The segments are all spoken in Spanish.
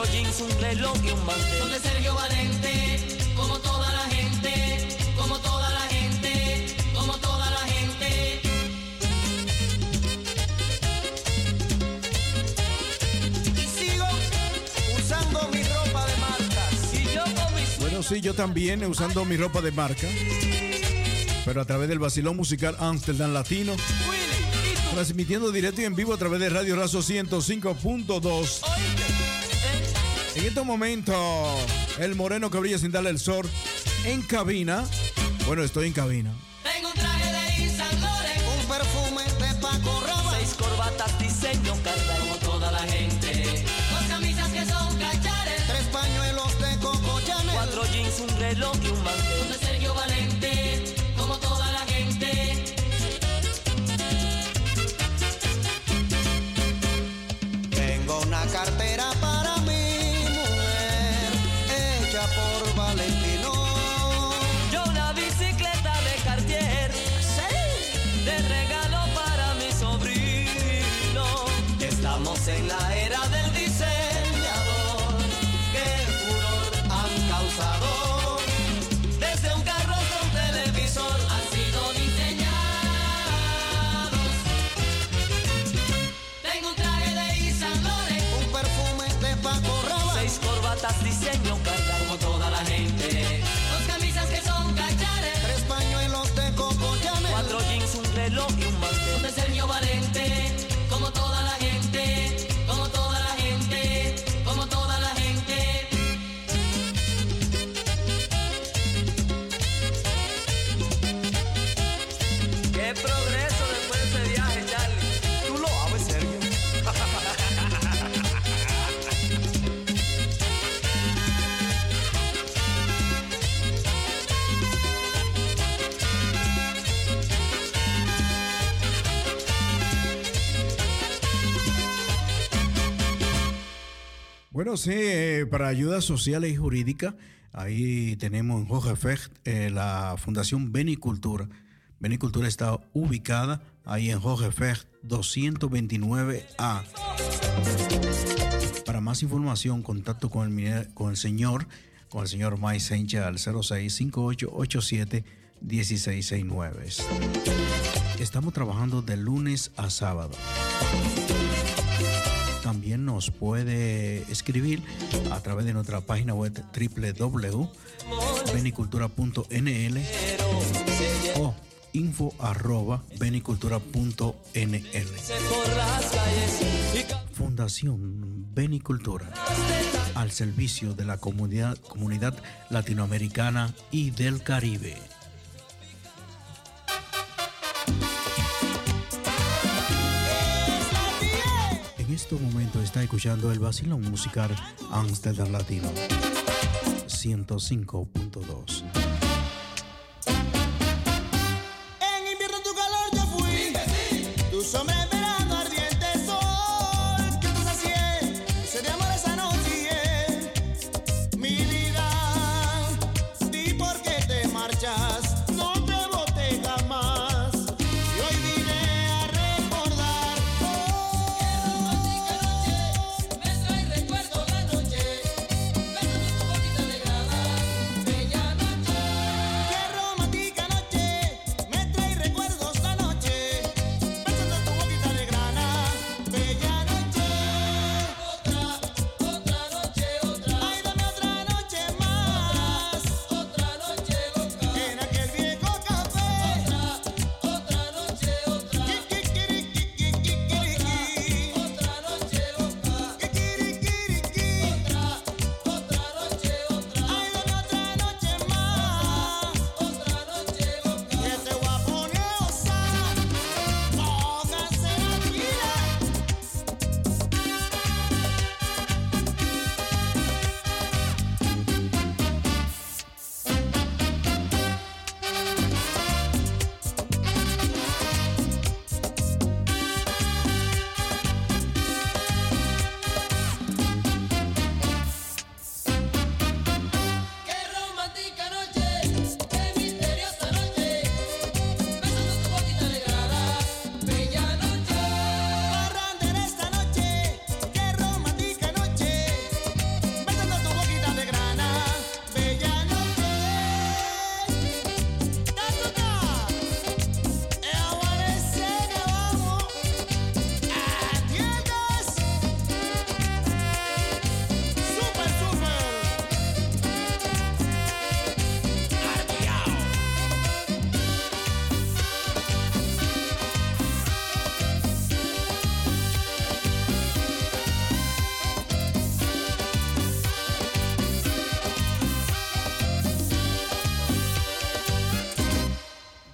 cuatro jeans, un reloj y un mantel. Son de Sergio Valente, como toda la gente, como toda la gente, como toda la gente. y sigo usando mi ropa de marcas. Y yo con mis Bueno, sí, yo también usando mi ropa de marca. Pero a través del vacilón musical Amsterdam Latino. Transmitiendo directo y en vivo a través de Radio Razo 105.2. En estos momentos, el moreno que brilla sin darle el sol en cabina. Bueno, estoy en cabina. Bueno, sí, eh, para ayudas sociales y jurídicas, ahí tenemos en Hogefest eh, la Fundación Benicultura. Benicultura está ubicada ahí en Hogefest 229A. Para más información, contacto con el, con el señor, con el señor Mike Sánchez al 0658871669. Estamos trabajando de lunes a sábado. También nos puede escribir a través de nuestra página web www.benicultura.nl o info arroba benicultura.nl. Fundación Benicultura al servicio de la comunidad latinoamericana y del Caribe. En este momento está escuchando el vacilón musical Amsterdam Latino 105.2.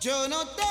Yo no te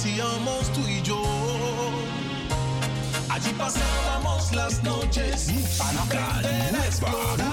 hacíamos tú y yo. Allí pasábamos las noches para aprender a explorar.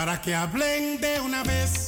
Para que hablen de una vez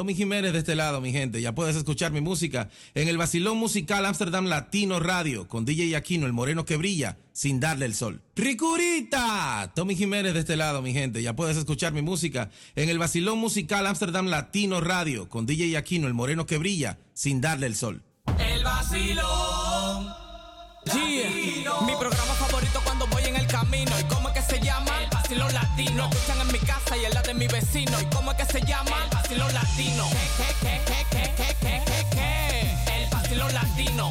Tommy Jiménez de este lado, mi gente. Ya puedes escuchar mi música en el Basilón Musical Amsterdam Latino Radio con DJ Aquino, el moreno que brilla sin darle el sol. Ricurita, Tommy Jiménez de este lado, mi gente. Ya puedes escuchar mi música en el Basilón Musical Amsterdam Latino Radio con DJ Aquino, el moreno que brilla sin darle el sol. El vacilón. Yeah. Mi programa favorito cuando voy en el camino. ¿Y cómo es que se llama? El vacilón latino. Lo escuchan en mi casa y en la de mi vecino. ¿Y cómo es que se llama? El vacilón latino. El vacilón latino.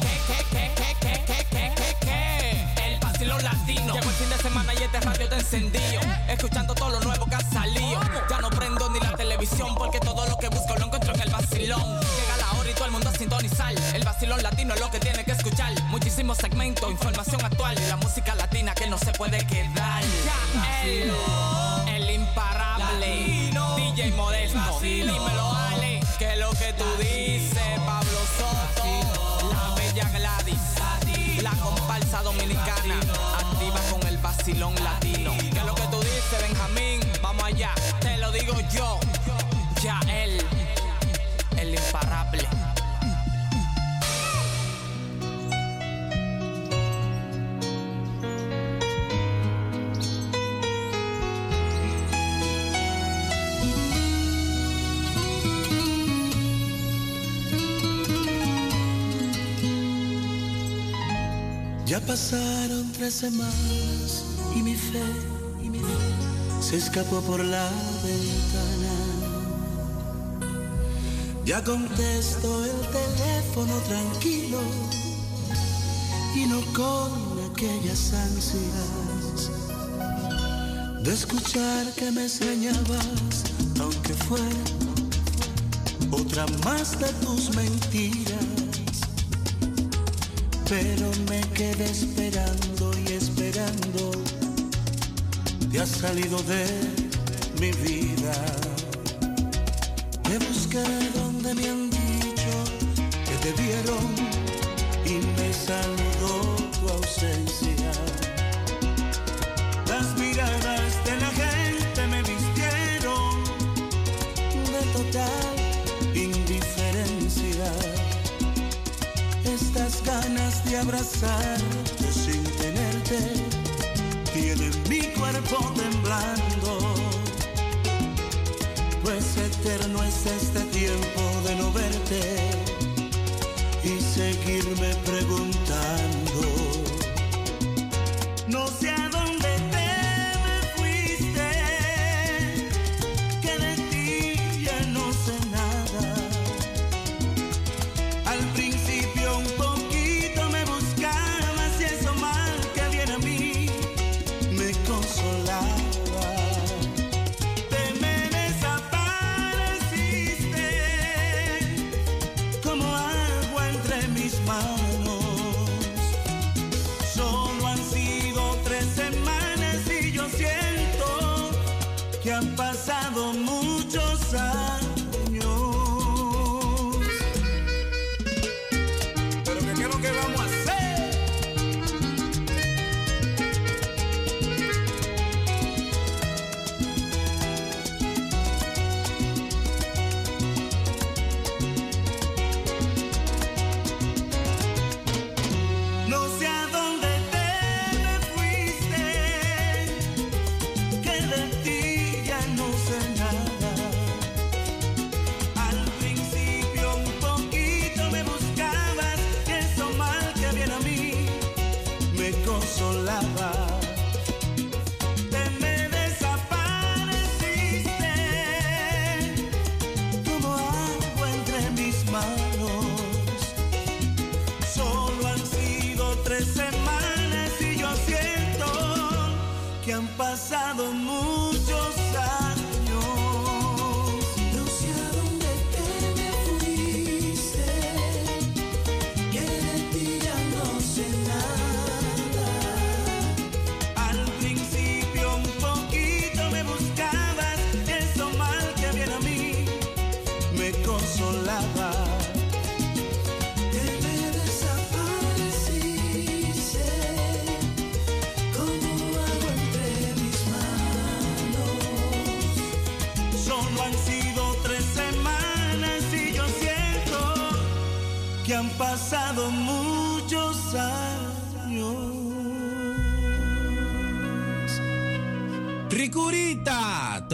El vacilón latino. Llegó el fin de semana y este radio te encendido. Escuchando todo lo nuevo que ha salido. Ya no prendo ni la televisión porque todo lo que busco lo encuentro en el vacilón. Llega la hora y todo el mundo a sintonizar. El vacilón latino es lo que tiene que escuchar. Muchísimos segmentos, información actual la música latina que no se puede quedar. El, el imparable DJ Modesto. Dímelo, Ale, que lo que tú dices, Pablo Soto, la bella Gladys, la comparsa dominicana, activa con el vacilón latino. Que lo que tú dices, Benjamín, vamos allá, te lo digo yo, Pasaron tres semanas y mi fe, y mi fe se escapó por la ventana. Ya contesto el teléfono tranquilo y no con aquellas ansias de escuchar que me extrañabas, aunque fuera otra más de tus mentiras pero me quedé esperando y esperando. Te has salido de mi vida. Te busqué donde me han dicho que te vieron y me saludó tu ausencia. Las miradas abrazarte sin tenerte tienen mi cuerpo temblando. Pues eterno es este tiempo de no verte y seguirme preguntando.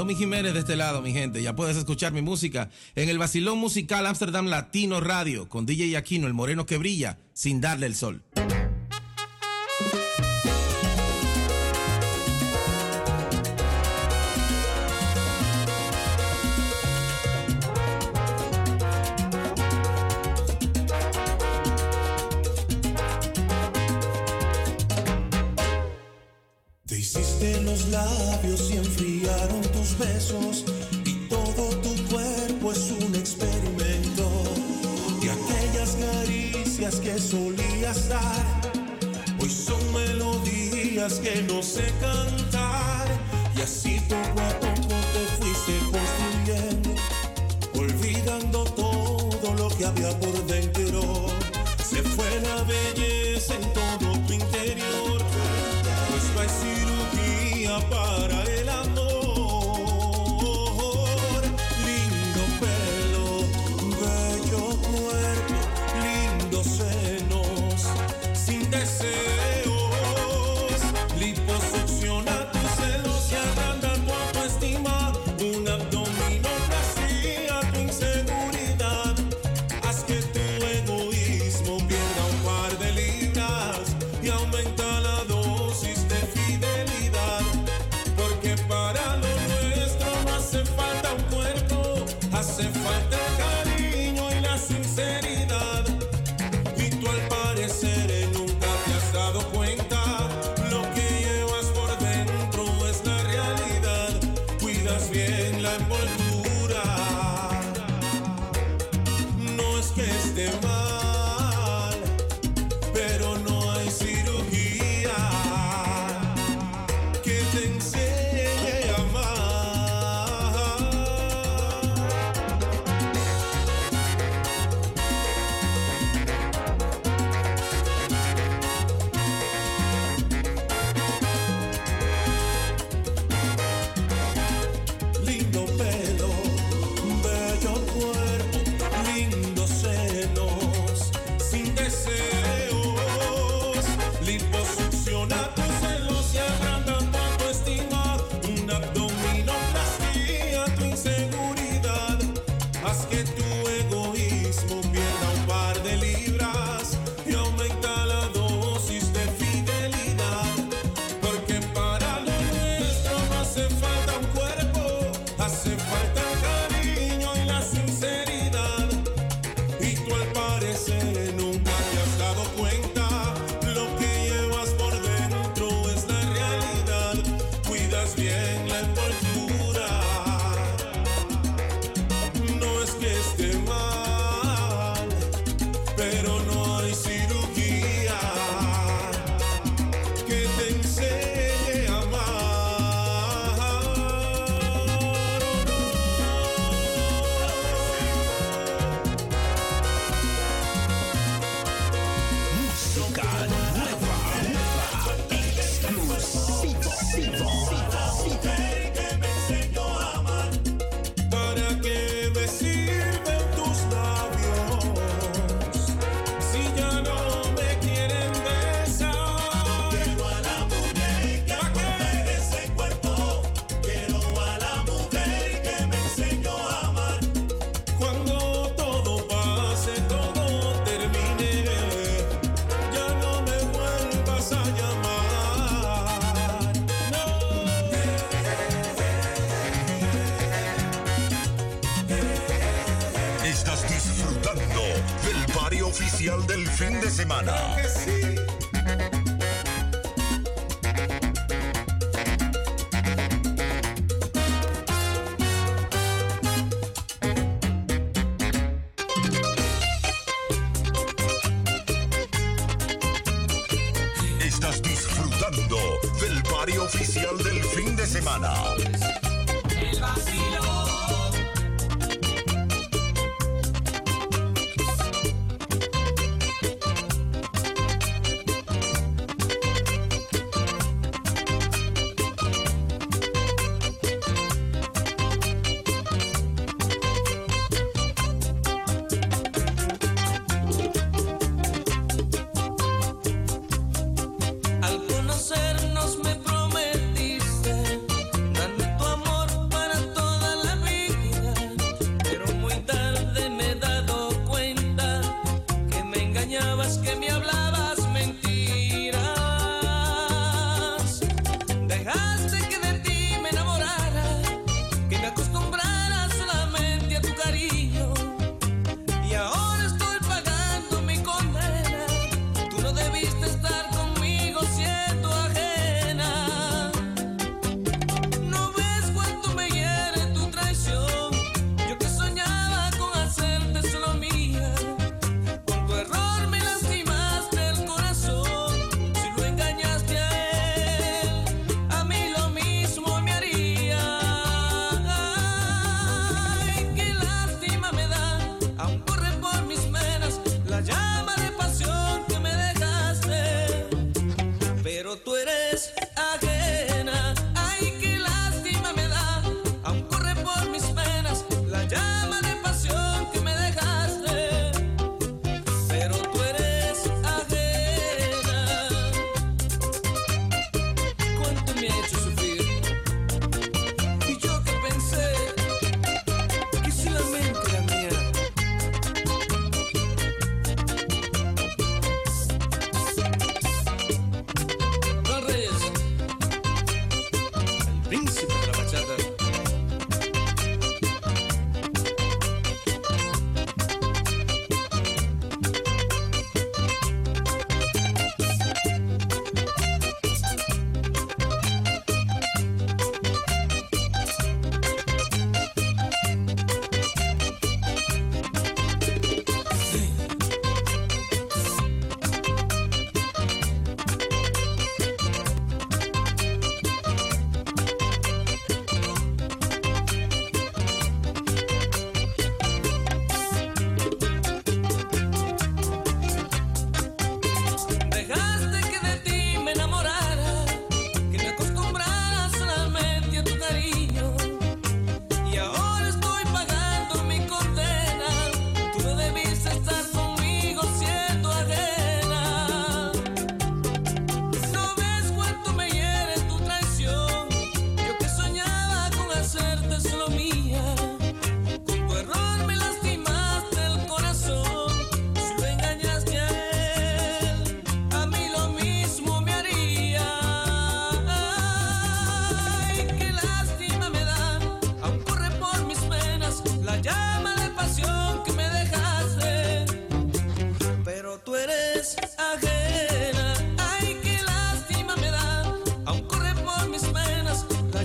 Tommy Jiménez de este lado, mi gente. Ya puedes escuchar mi música en el Basilón Musical Amsterdam Latino Radio con DJ Aquino, el moreno que brilla sin darle el sol.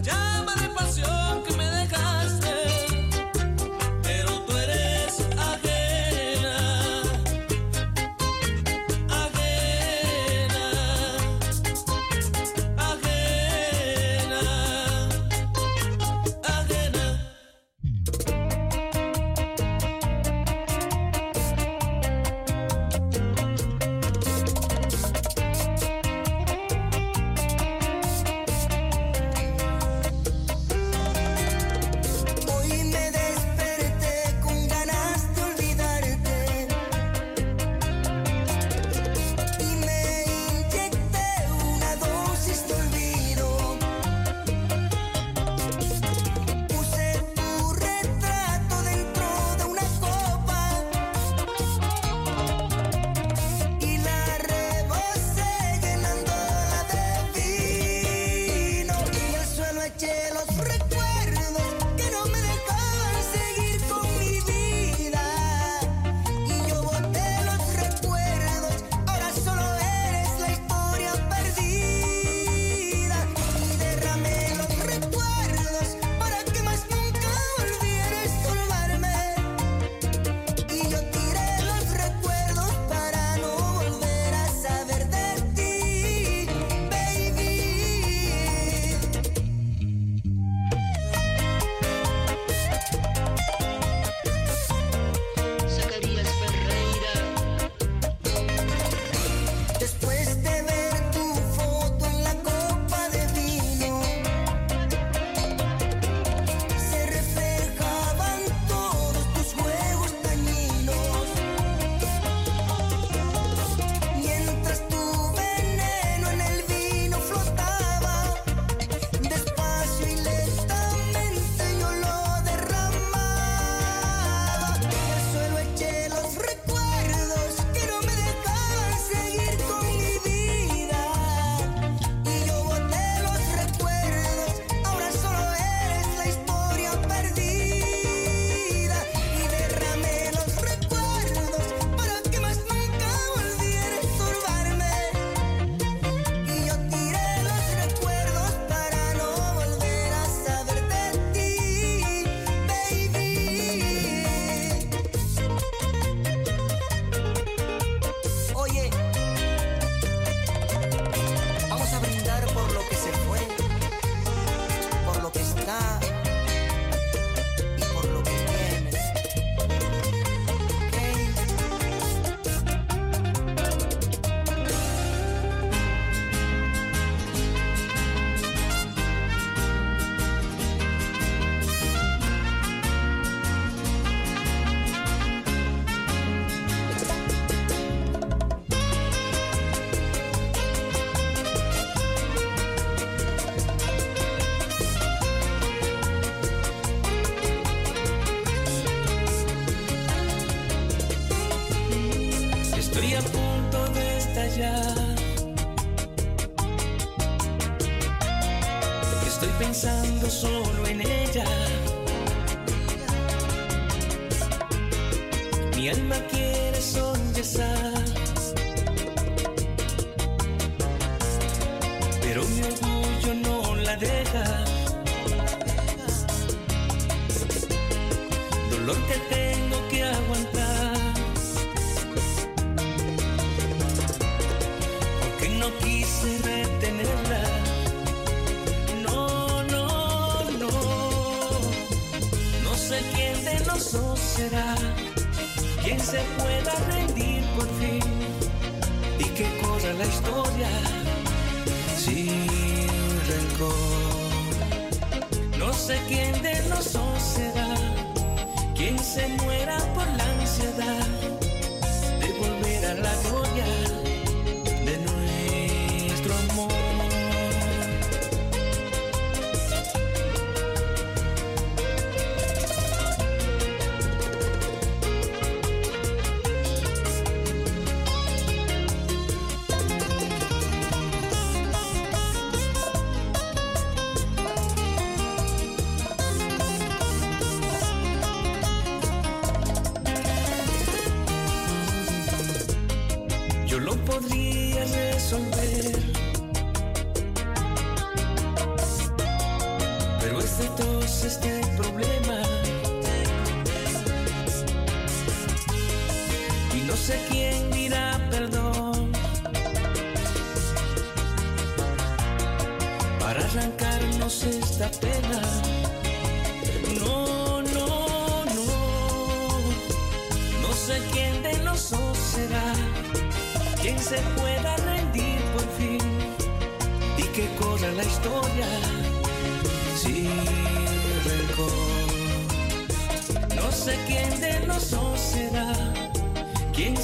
Pajama.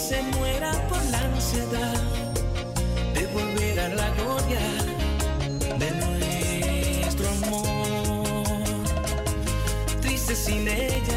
se muera por la ansiedad de volver a la gloria de nuestro amor. Triste sin ella.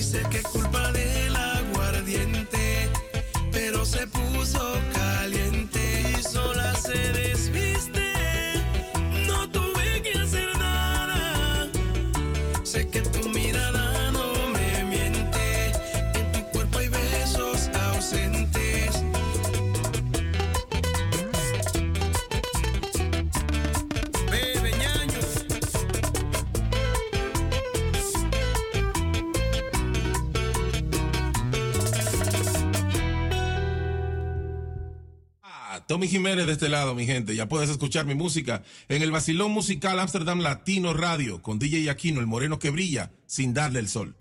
dice que culpa Jiménez de este lado, mi gente. Ya puedes escuchar mi música en el Basilón Musical Amsterdam Latino Radio con DJ Aquino, el moreno que brilla sin darle el sol.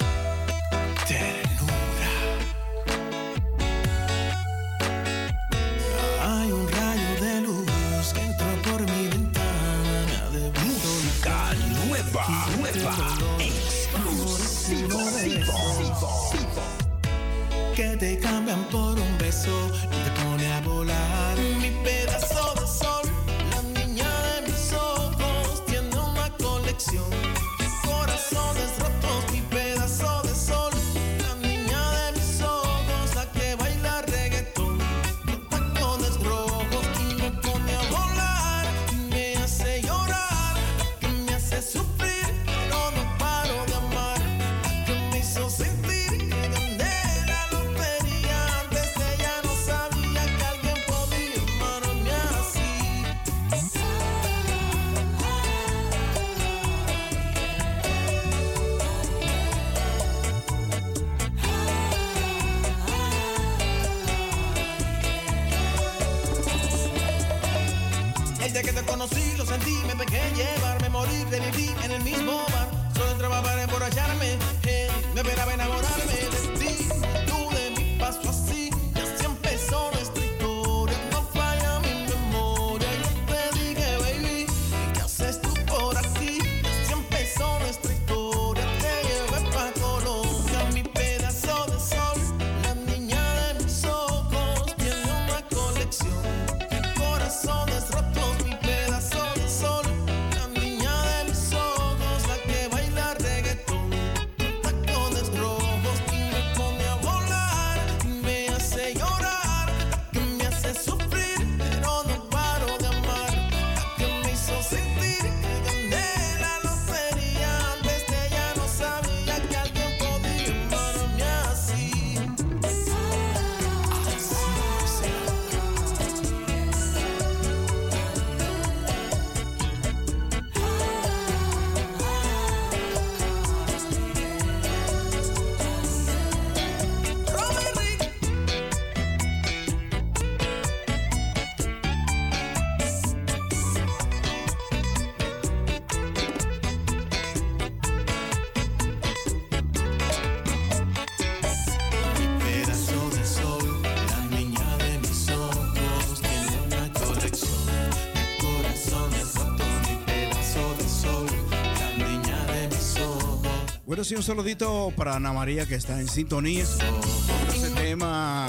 Un saludito para Ana María que está en sintonía. Ese tema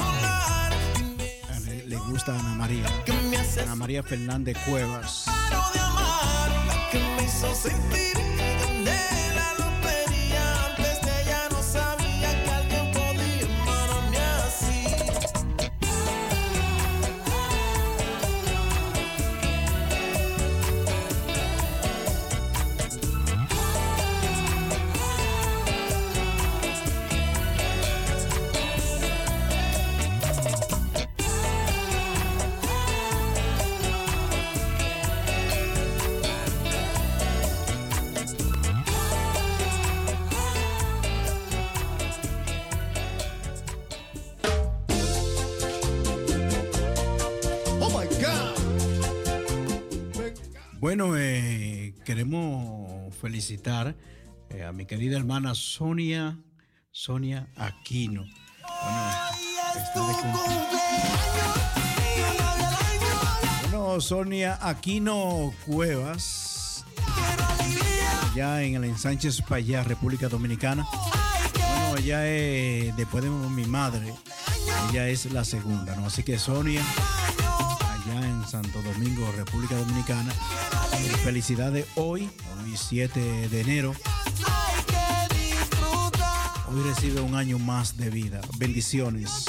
le, le gusta Ana María. Ana María Fernández Cuevas. Felicitar eh, a mi querida hermana Sonia, Sonia Aquino. Bueno, Sonia Aquino Cuevas, ya en el ensanche Payá, República Dominicana. Bueno, ella es, después de mi madre, ella es la segunda, ¿no? Así que Sonia, Santo Domingo, República Dominicana, felicidades hoy, hoy 7 de enero. Hoy recibe un año más de vida. Bendiciones.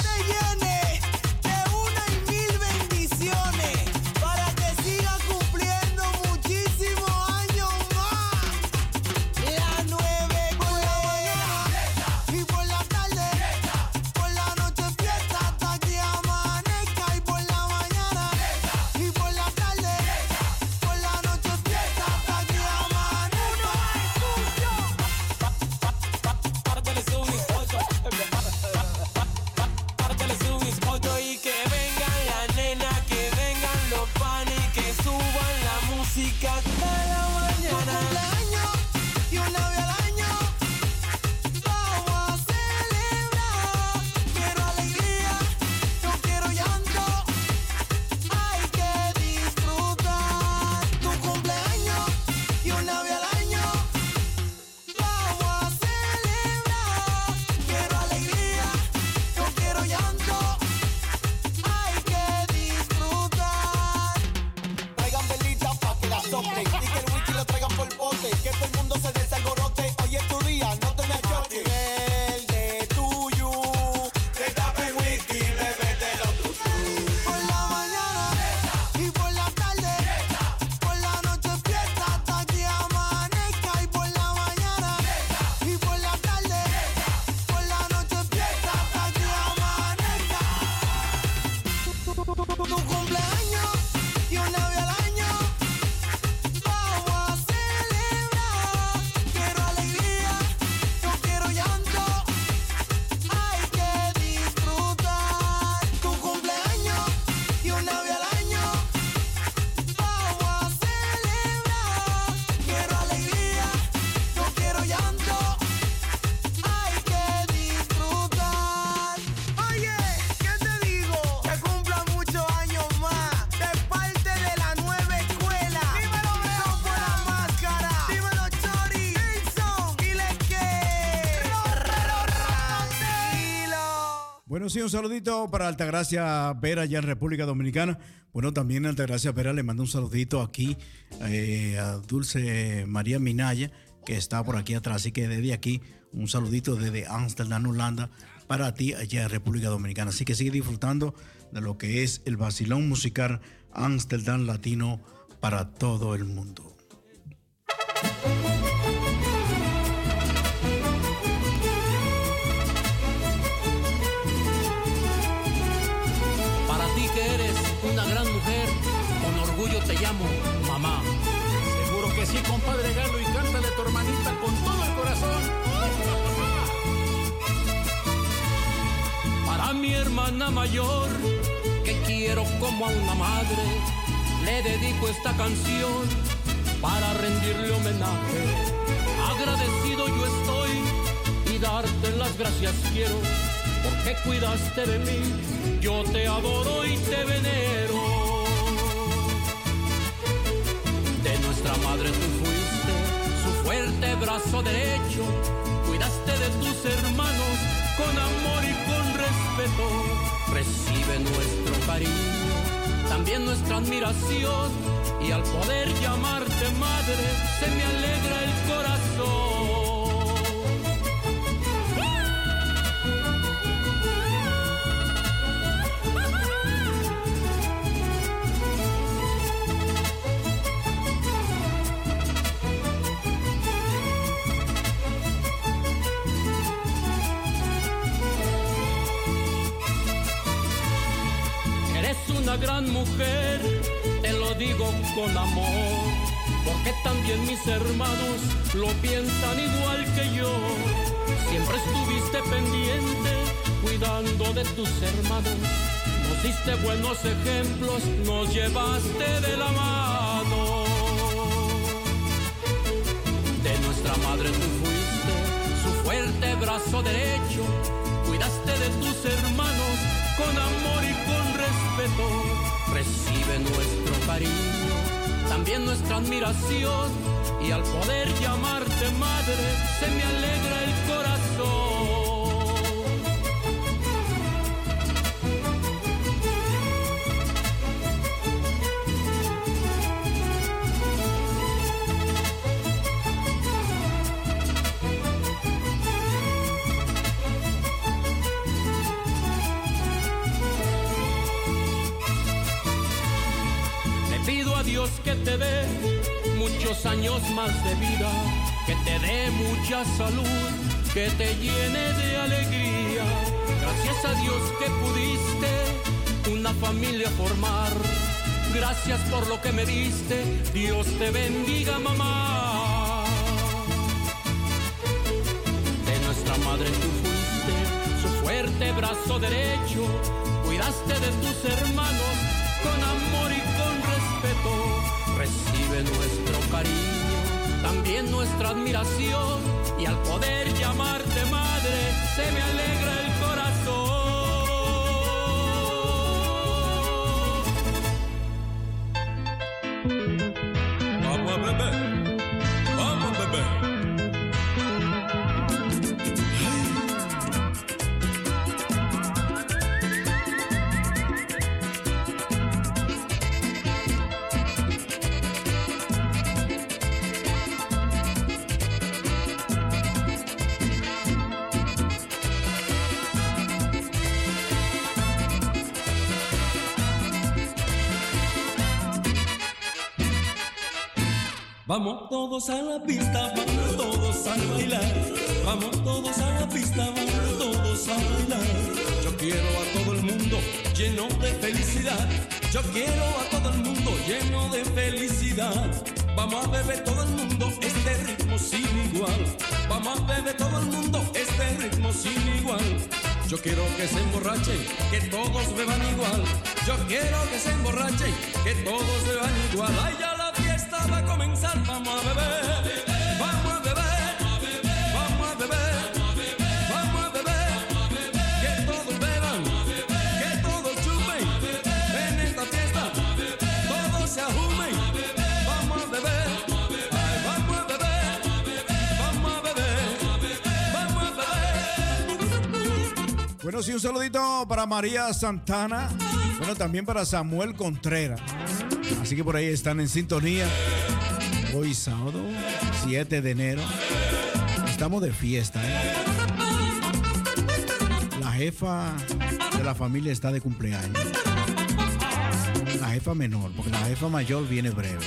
Sí, un saludito para Altagracia Vera, allá en República Dominicana. Bueno, también Altagracia Vera le manda un saludito aquí eh, a Dulce María Minaya, que está por aquí atrás. Así que desde aquí, un saludito desde Amsterdam, Holanda, para ti allá en República Dominicana. Así que sigue disfrutando de lo que es el vacilón musical Amsterdam Latino para todo el mundo. Mi hermana mayor, que quiero como a una madre, le dedico esta canción para rendirle homenaje. Agradecido yo estoy y darte las gracias quiero, porque cuidaste de mí, yo te adoro y te venero. De nuestra madre tú fuiste su fuerte brazo derecho, cuidaste de tus hermanos con amor y con respeto. Recibe nuestro cariño, también nuestra admiración y al poder llamarte madre se me alegra el corazón. Gran mujer, te lo digo con amor, porque también mis hermanos lo piensan igual que yo. Siempre estuviste pendiente, cuidando de tus hermanos. Nos diste buenos ejemplos, nos llevaste de la mano. De nuestra madre tú fuiste su fuerte brazo derecho, cuidaste de tus hermanos con amor y con respeto. Recibe nuestro cariño, también nuestra admiración y al poder llamarte madre se me alegra el corazón. Que te dé muchos años más de vida, que te dé mucha salud, que te llene de alegría. Gracias a Dios que pudiste una familia formar. Gracias por lo que me diste, Dios te bendiga mamá. De nuestra madre tú fuiste su fuerte brazo derecho, cuidaste de tus hermanos con amor y con Recibe nuestro cariño, también nuestra admiración y al poder llamarte madre se me alegra el corazón. Vamos a Vamos todos a la pista, vamos todos a bailar. Vamos todos a la pista, vamos todos a bailar. Yo quiero a todo el mundo lleno de felicidad. Yo quiero a todo el mundo lleno de felicidad. Vamos a beber todo el mundo este ritmo sin igual. Vamos a beber todo el mundo este ritmo sin igual. Yo quiero que se emborrachen, que todos beban igual. Yo quiero que se emborrachen, que todos beban igual. Ay, ya vamos a beber. Vamos a beber, vamos a beber, vamos a beber. Que todos beban, que todos chupen. En esta fiesta, todos se ajumen. Vamos a beber, vamos a beber, vamos a beber, vamos a beber. Bueno, sí, un saludito para María Santana. Bueno, también para Samuel Contreras. Así que por ahí están en sintonía. Hoy sábado, 7 de enero. Estamos de fiesta. ¿eh? La jefa de la familia está de cumpleaños. La jefa menor, porque la jefa mayor viene breve.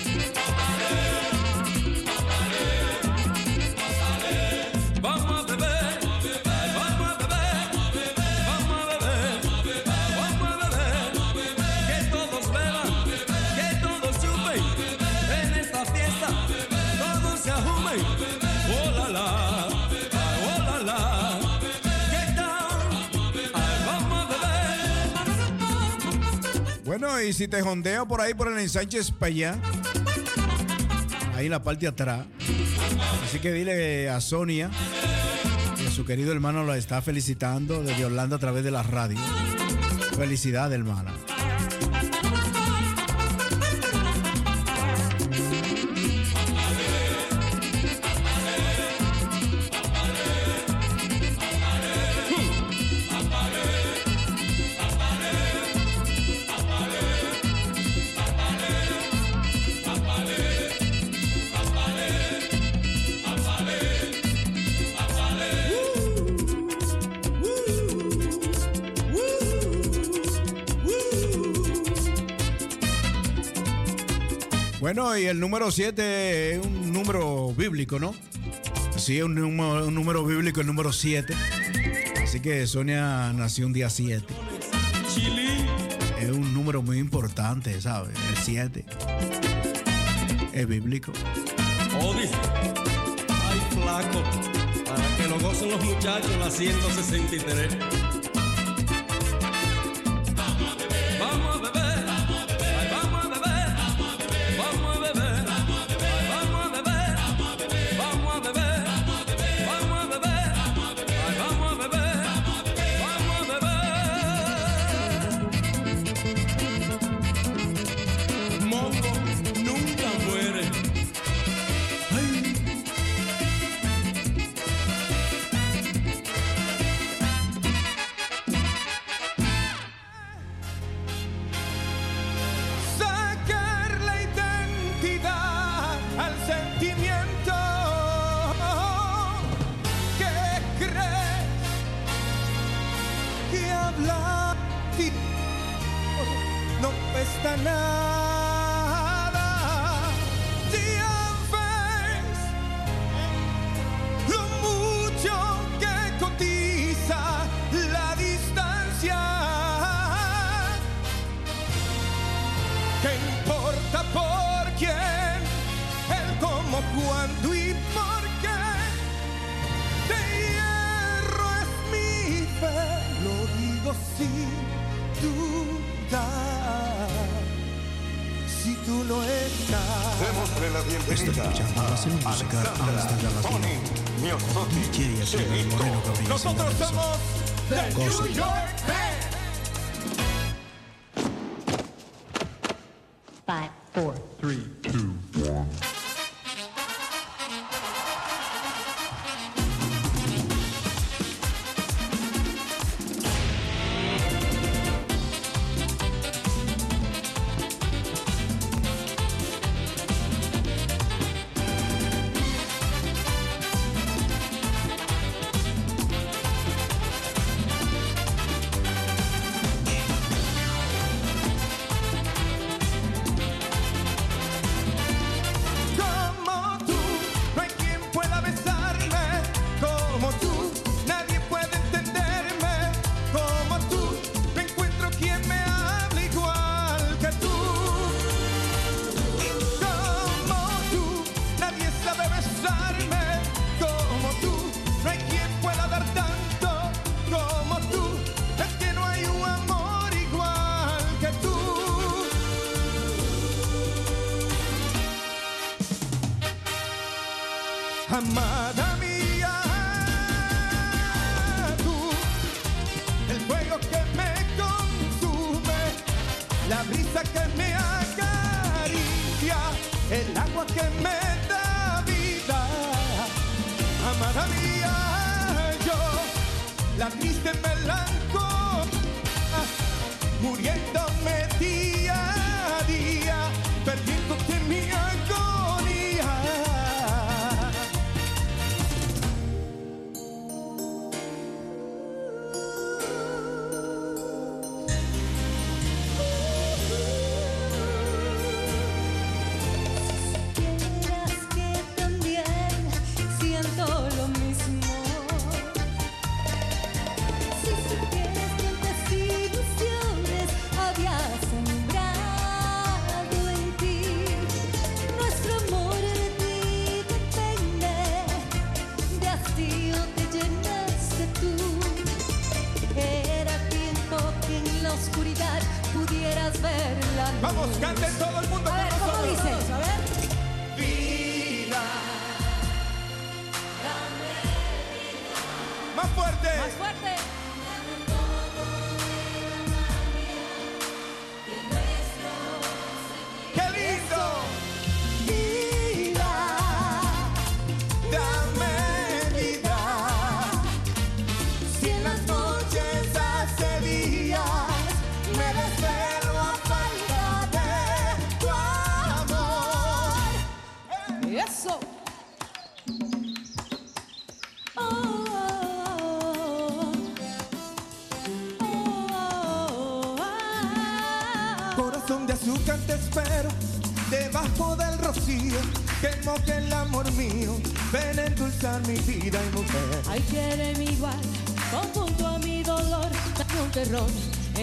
Y si te jondeo por ahí por el ensanche España, ahí en la parte de atrás. Así que dile a Sonia que su querido hermano la está felicitando desde Orlando a través de la radio. Felicidad, hermana. Bueno, y el número 7 es un número bíblico, ¿no? Sí, es un, un número, bíblico, el número 7. Así que Sonia nació un día 7. Es un número muy importante, ¿sabes? El 7. Es bíblico. Oh. Ay, flaco. Para que lo gocen los muchachos, la 163. amada mía. Tú, el fuego que me consume, la brisa que me acaricia, el agua que me da vida. Amada mía, yo la triste me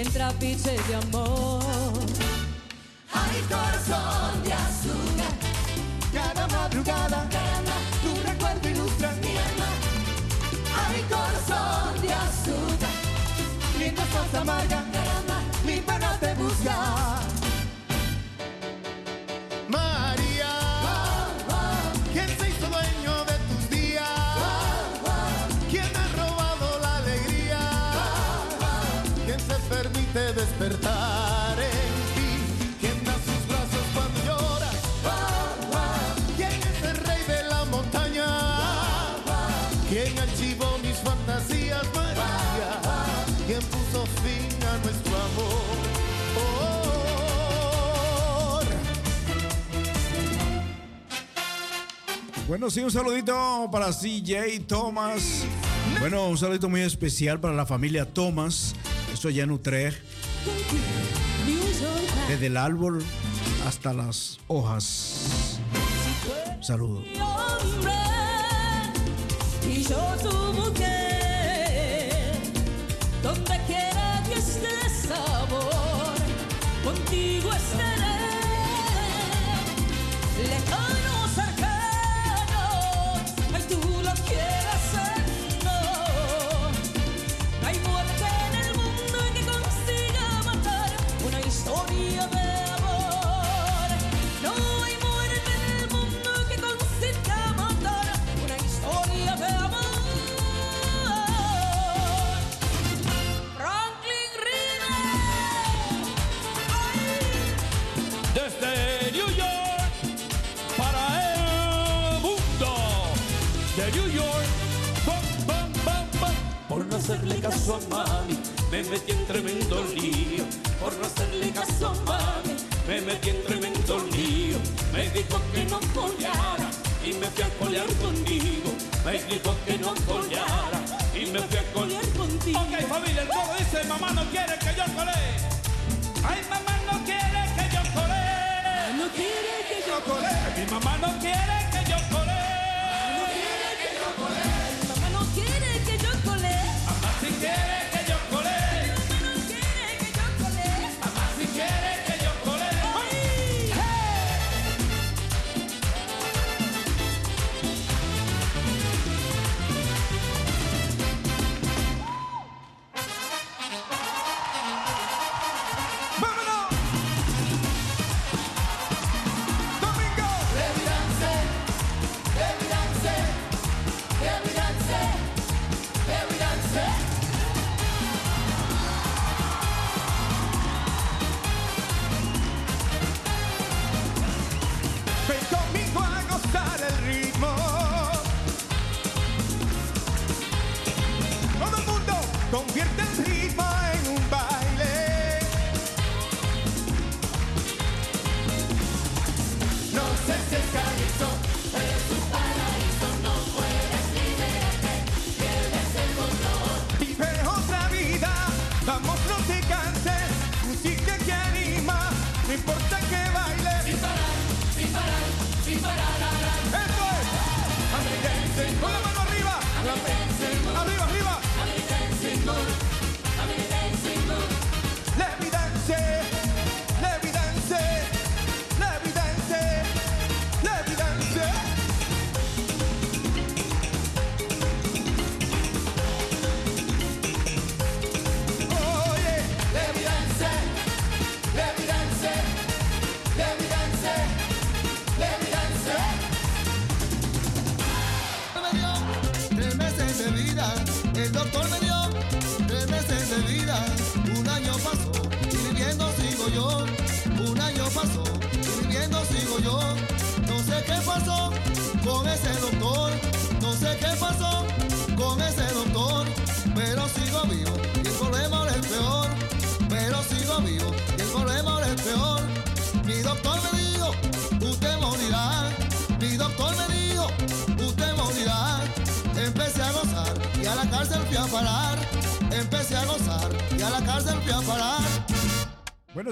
en trapiches de amor. Bueno, sí, un saludito para CJ Thomas. Bueno, un saludito muy especial para la familia Thomas. Eso ya en Utrecht. Desde el árbol hasta las hojas. Un saludo.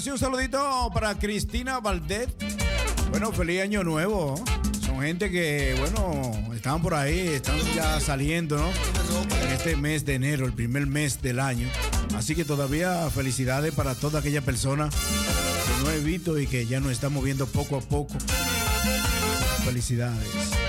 Pues un saludito para Cristina Valdés. Bueno, feliz año nuevo. Son gente que, bueno, están por ahí, están ya saliendo. En este mes de enero, el primer mes del año. Así que todavía felicidades para toda aquella persona que no he visto y que ya nos estamos viendo poco a poco. Felicidades.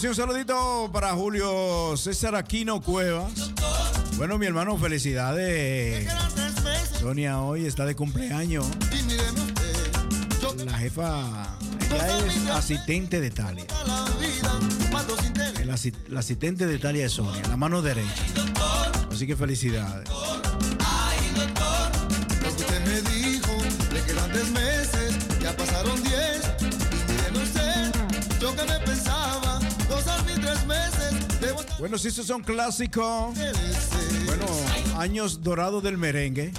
Sí, un saludito para Julio César Aquino Cuevas. Bueno, mi hermano, felicidades. Sonia hoy está de cumpleaños. La jefa, ella es asistente de Talia. El asi- la asistente de Talia es Sonia, la mano derecha. Así que felicidades. Bueno, si esos son clásicos. Bueno, años dorados del merengue.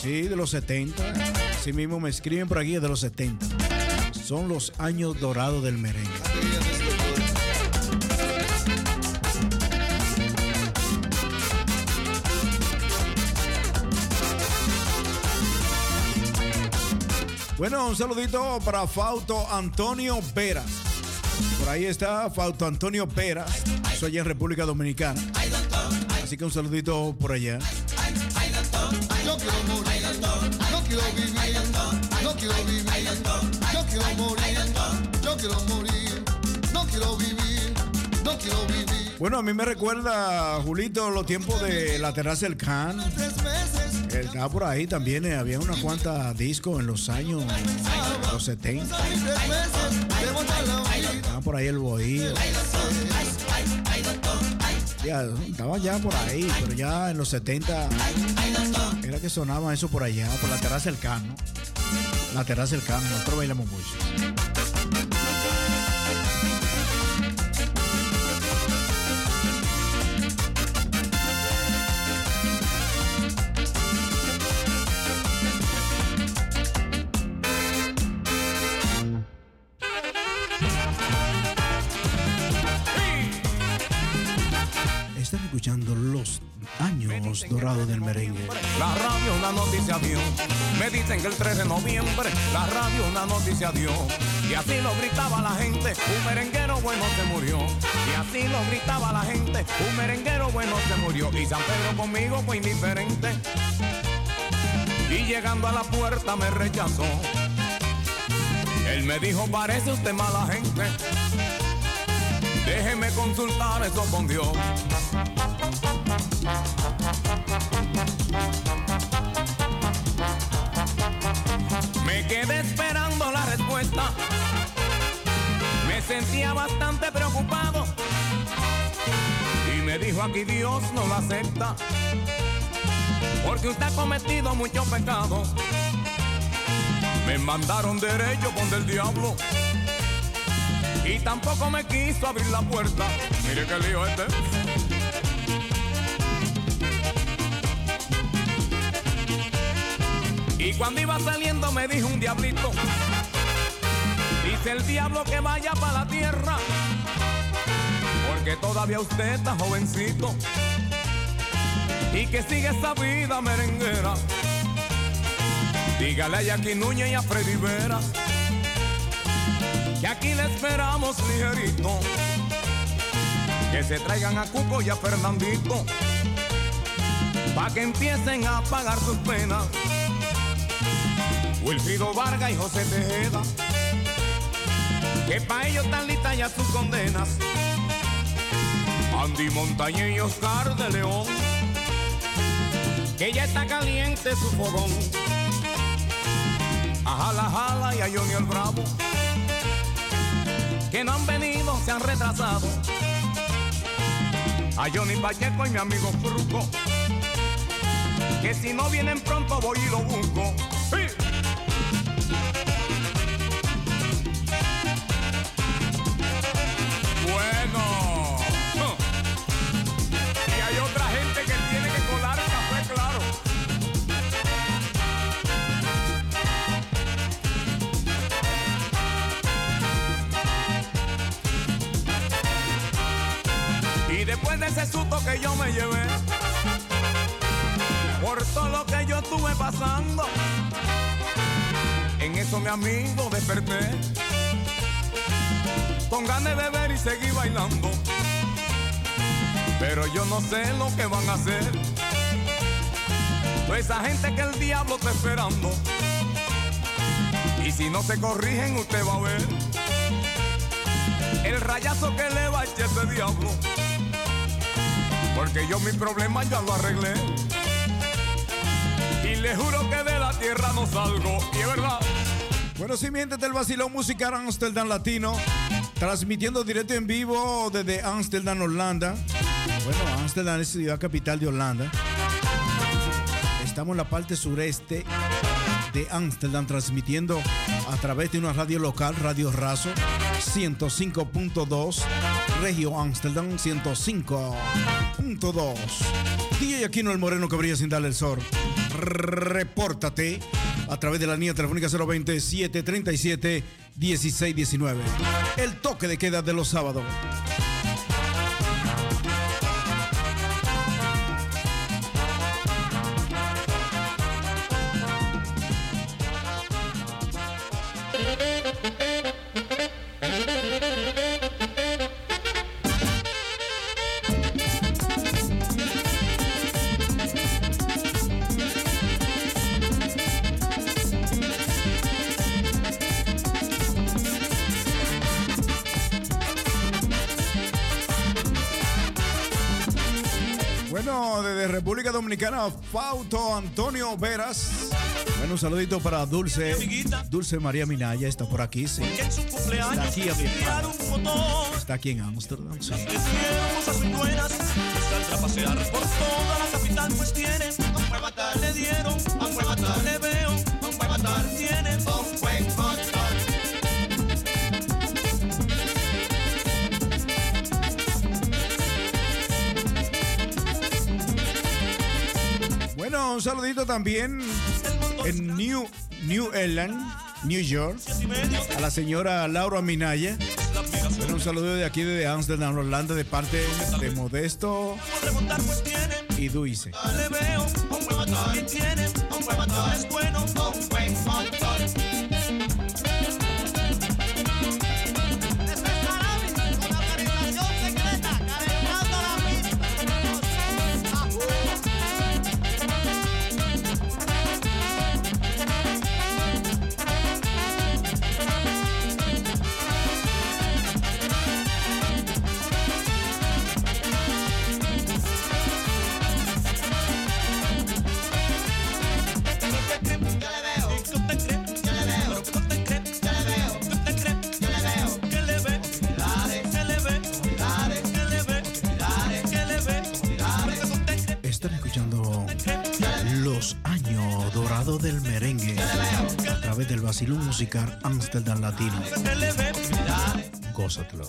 Sí, de los 70. Así mismo me escriben por aquí, de los 70. Son los años dorados del merengue. Bueno, un saludito para Fausto Antonio Veras. Por ahí está Fausto Antonio Veras. Soy en República Dominicana. Así que un saludito por allá. Yo quiero morir, no quiero vivir, no quiero vivir, yo quiero morir, yo quiero morir, no quiero vivir, no quiero vivir. Bueno, a mí me recuerda, Julito, los tiempos de la terraza del Can. Estaba por ahí también. eh, Había unas cuantas discos en los años los 70. Por ahí el bohío. Ya, estaba ya por ahí, pero ya en los 70 era que sonaba eso por allá, por la terraza del Can, ¿no? La terraza del Can, nosotros bailamos mucho. Años dorados del merengue. La radio una noticia dio. Me dicen que el 3 de noviembre la radio una noticia dio. Y así lo gritaba la gente, un merenguero bueno se murió. Y así lo gritaba la gente, un merenguero bueno se murió. Y San Pedro conmigo fue indiferente. Y llegando a la puerta me rechazó. Él me dijo, parece usted mala gente. Déjeme consultar eso con Dios. Me quedé esperando la respuesta. Me sentía bastante preocupado. Y me dijo aquí Dios no lo acepta. Porque usted ha cometido muchos pecados. Me mandaron derecho con del diablo. Y tampoco me quiso abrir la puerta. Mire qué lío este. Y cuando iba saliendo me dijo un diablito, dice el diablo que vaya para la tierra, porque todavía usted está jovencito y que sigue esa vida merenguera. Dígale a Jackie Núñez y a Freddy Vera que aquí le esperamos ligerito, que se traigan a Cuco y a Fernandito, pa' que empiecen a pagar sus penas. Wilfrido Vargas y José Tejeda, que pa' ellos están listas ya sus condenas. Andy Montañez y Oscar de León, que ya está caliente su fogón. A Jala Jala y a Johnny el Bravo, que no han venido, se han retrasado. A Johnny Pacheco y mi amigo Fruco, que si no vienen pronto voy y lo busco. Que yo me llevé, por todo lo que yo estuve pasando, en eso mi amigo desperté, con ganas de beber y seguir bailando. Pero yo no sé lo que van a hacer. Toda esa gente que el diablo está esperando. Y si no se corrigen, usted va a ver el rayazo que le va a echar ese diablo. Porque yo mi problema ya lo arreglé. Y le juro que de la tierra no salgo. Y es verdad. Bueno, simientes del vacilón musical Amsterdam Latino, transmitiendo directo en vivo desde Amsterdam, Holanda. Bueno, Amsterdam es ciudad capital de Holanda. Estamos en la parte sureste de Amsterdam, transmitiendo a través de una radio local, Radio Razo, 105.2, Regio Amsterdam, 105.2. DJ Aquino el Moreno que brilla sin darle el sol. Repórtate a través de la línea telefónica 020 737 1619. El toque de queda de los sábados. Dominicana, Fauto Antonio Veras. Bueno, un saludito para Dulce. Dulce María Minaya está por aquí, sí. Está aquí, a mi hermano. Está aquí en Amsterdam, sí. a pasear por toda la capital pues le dieron le un saludito también en New, New England, New York, a la señora Laura Minaya. Un saludo de aquí de Amsterdam, Holanda, de parte de Modesto y Duice. del merengue a través del vacilón musical Amsterdam Latino. Gózatelo.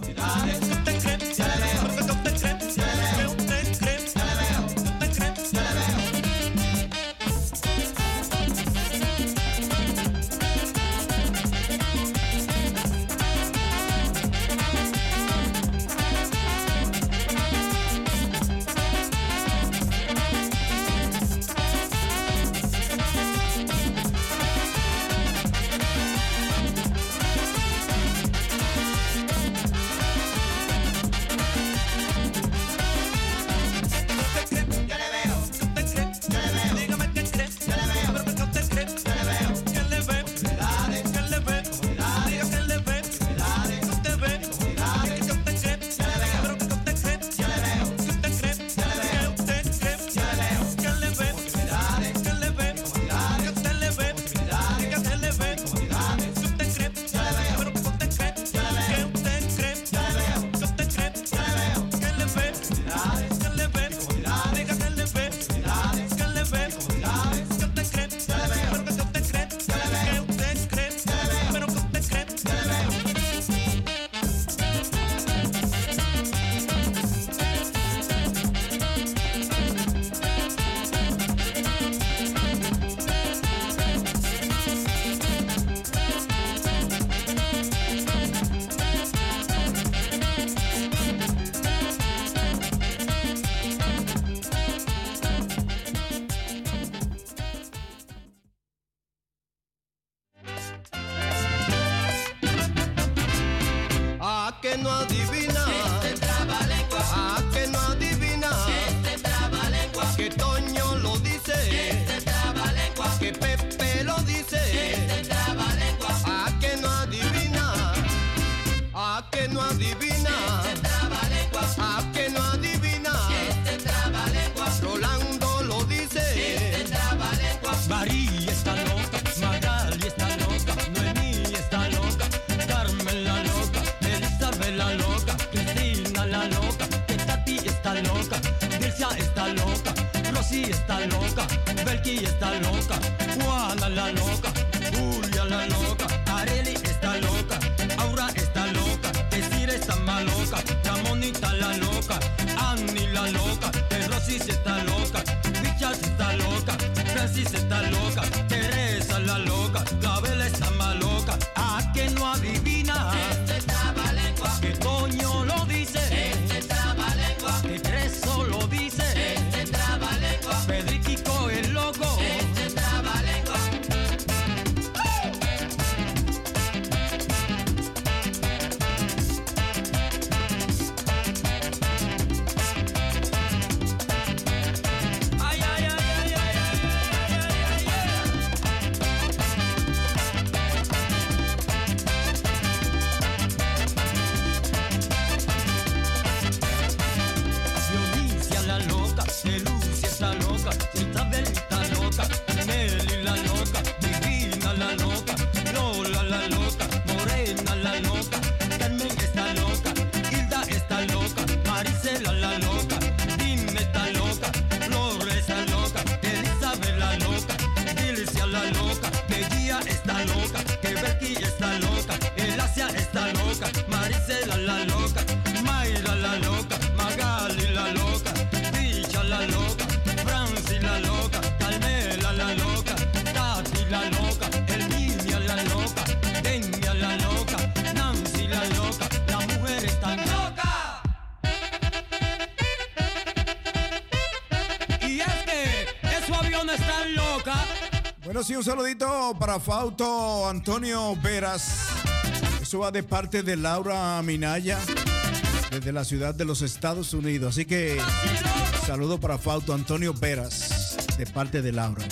saludito para Fausto Antonio Veras. Eso va de parte de Laura Minaya, desde la ciudad de los Estados Unidos. Así que saludo para Fausto Antonio Veras, de parte de Laura.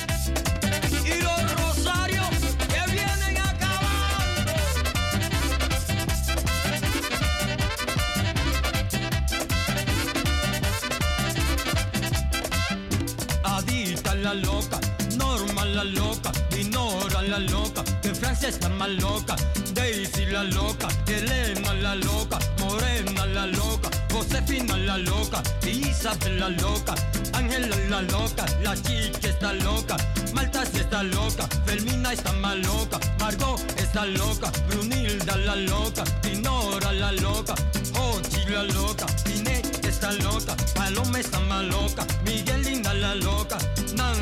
Francia está loca, Daisy la loca, Elena la loca, Morena la loca, Josefina la loca, Isabel la loca, Ángela la loca, la chicha está loca, Malta sí está loca, Fermina está más loca, Margot está loca, Brunilda la loca, Dinora la loca, Ochi la loca, Inés está loca, Paloma está más loca, Miguelina la loca.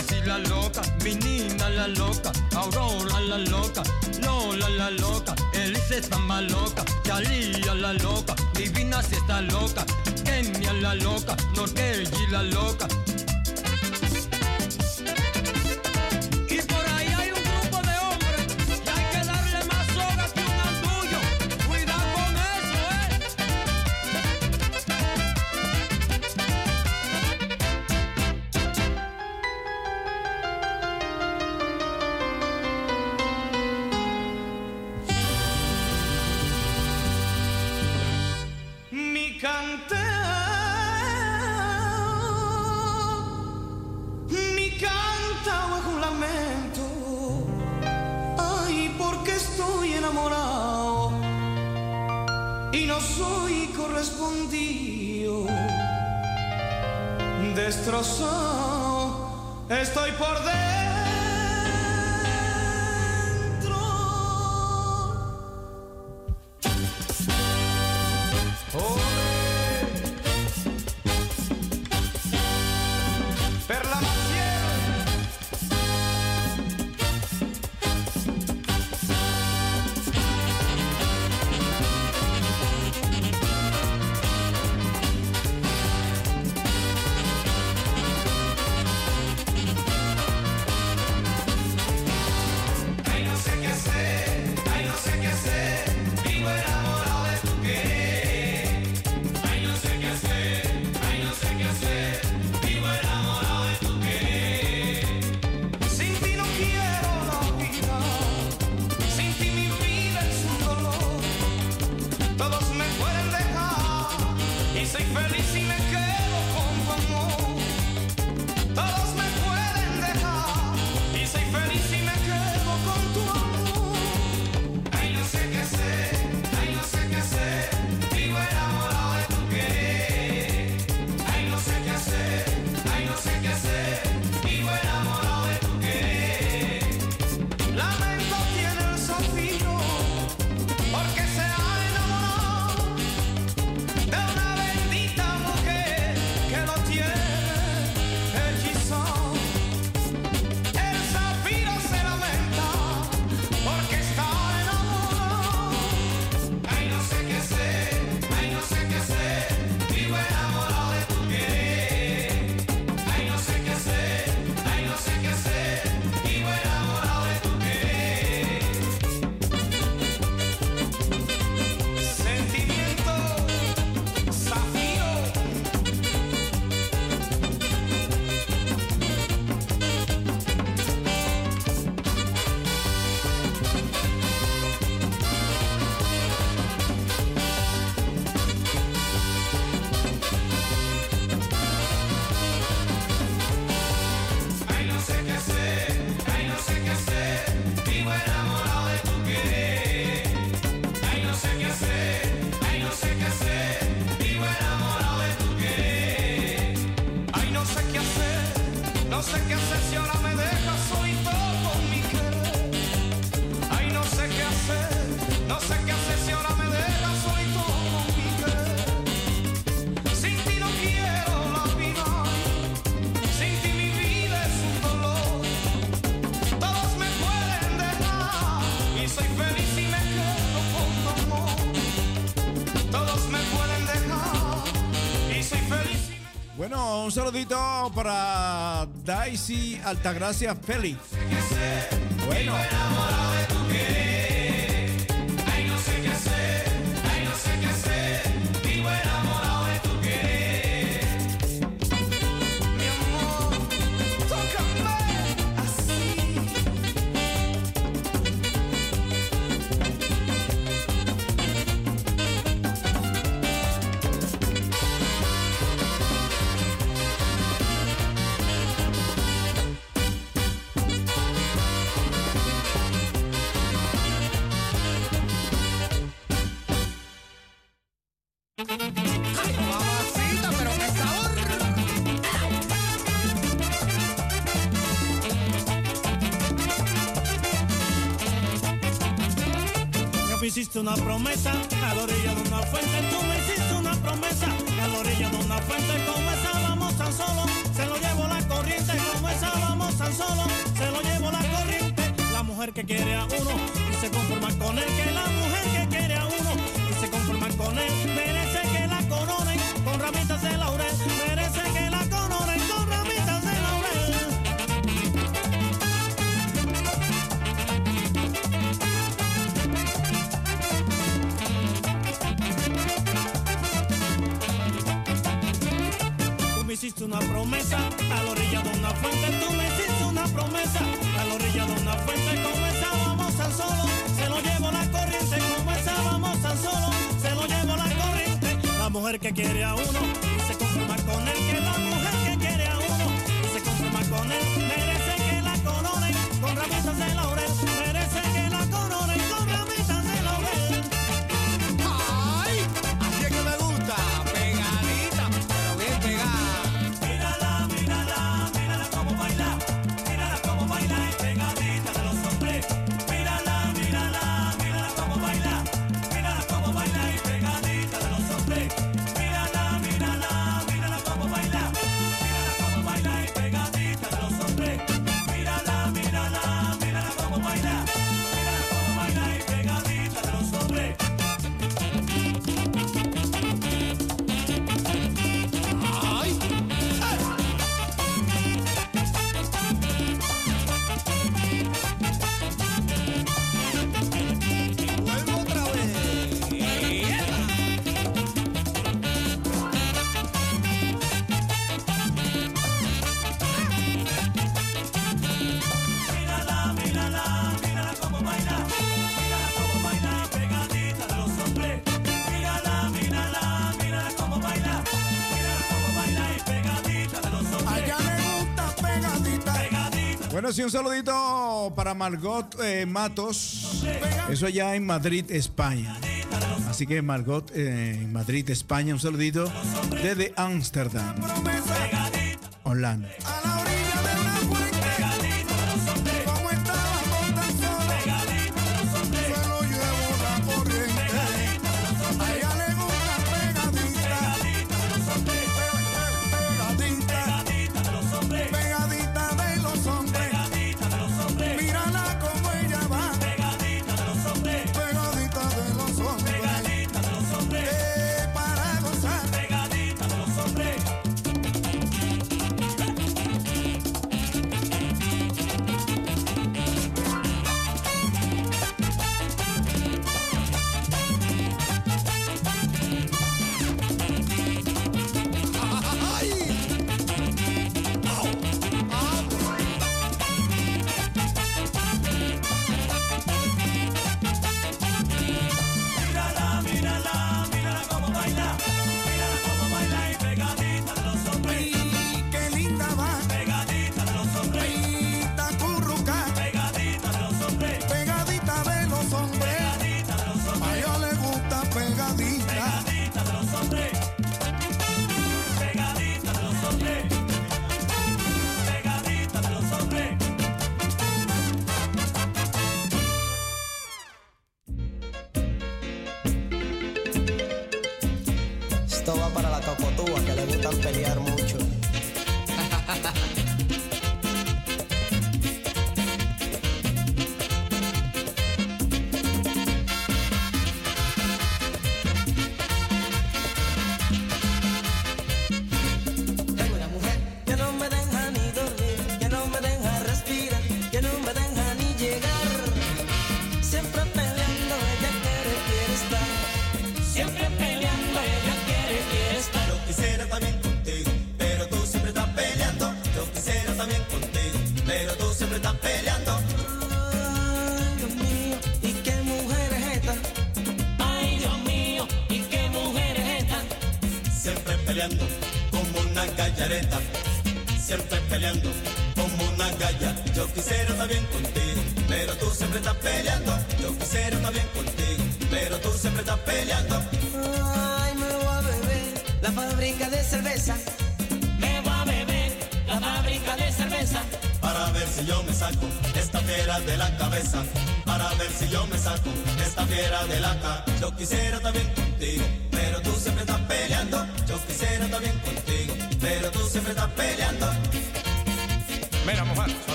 Nancy la loca, Menina la loca, Aurora la loca, Lola la loca, Elise está más loca, Chalía la loca, Divina si está loca, Kenia la loca, Nordelli la loca, para Daisy Altagracia Félix. Bueno. mujer que quiere a uno. un saludito para Margot eh, Matos. Eso allá en Madrid, España. Así que Margot eh, en Madrid, España, un saludito desde Ámsterdam, Holanda.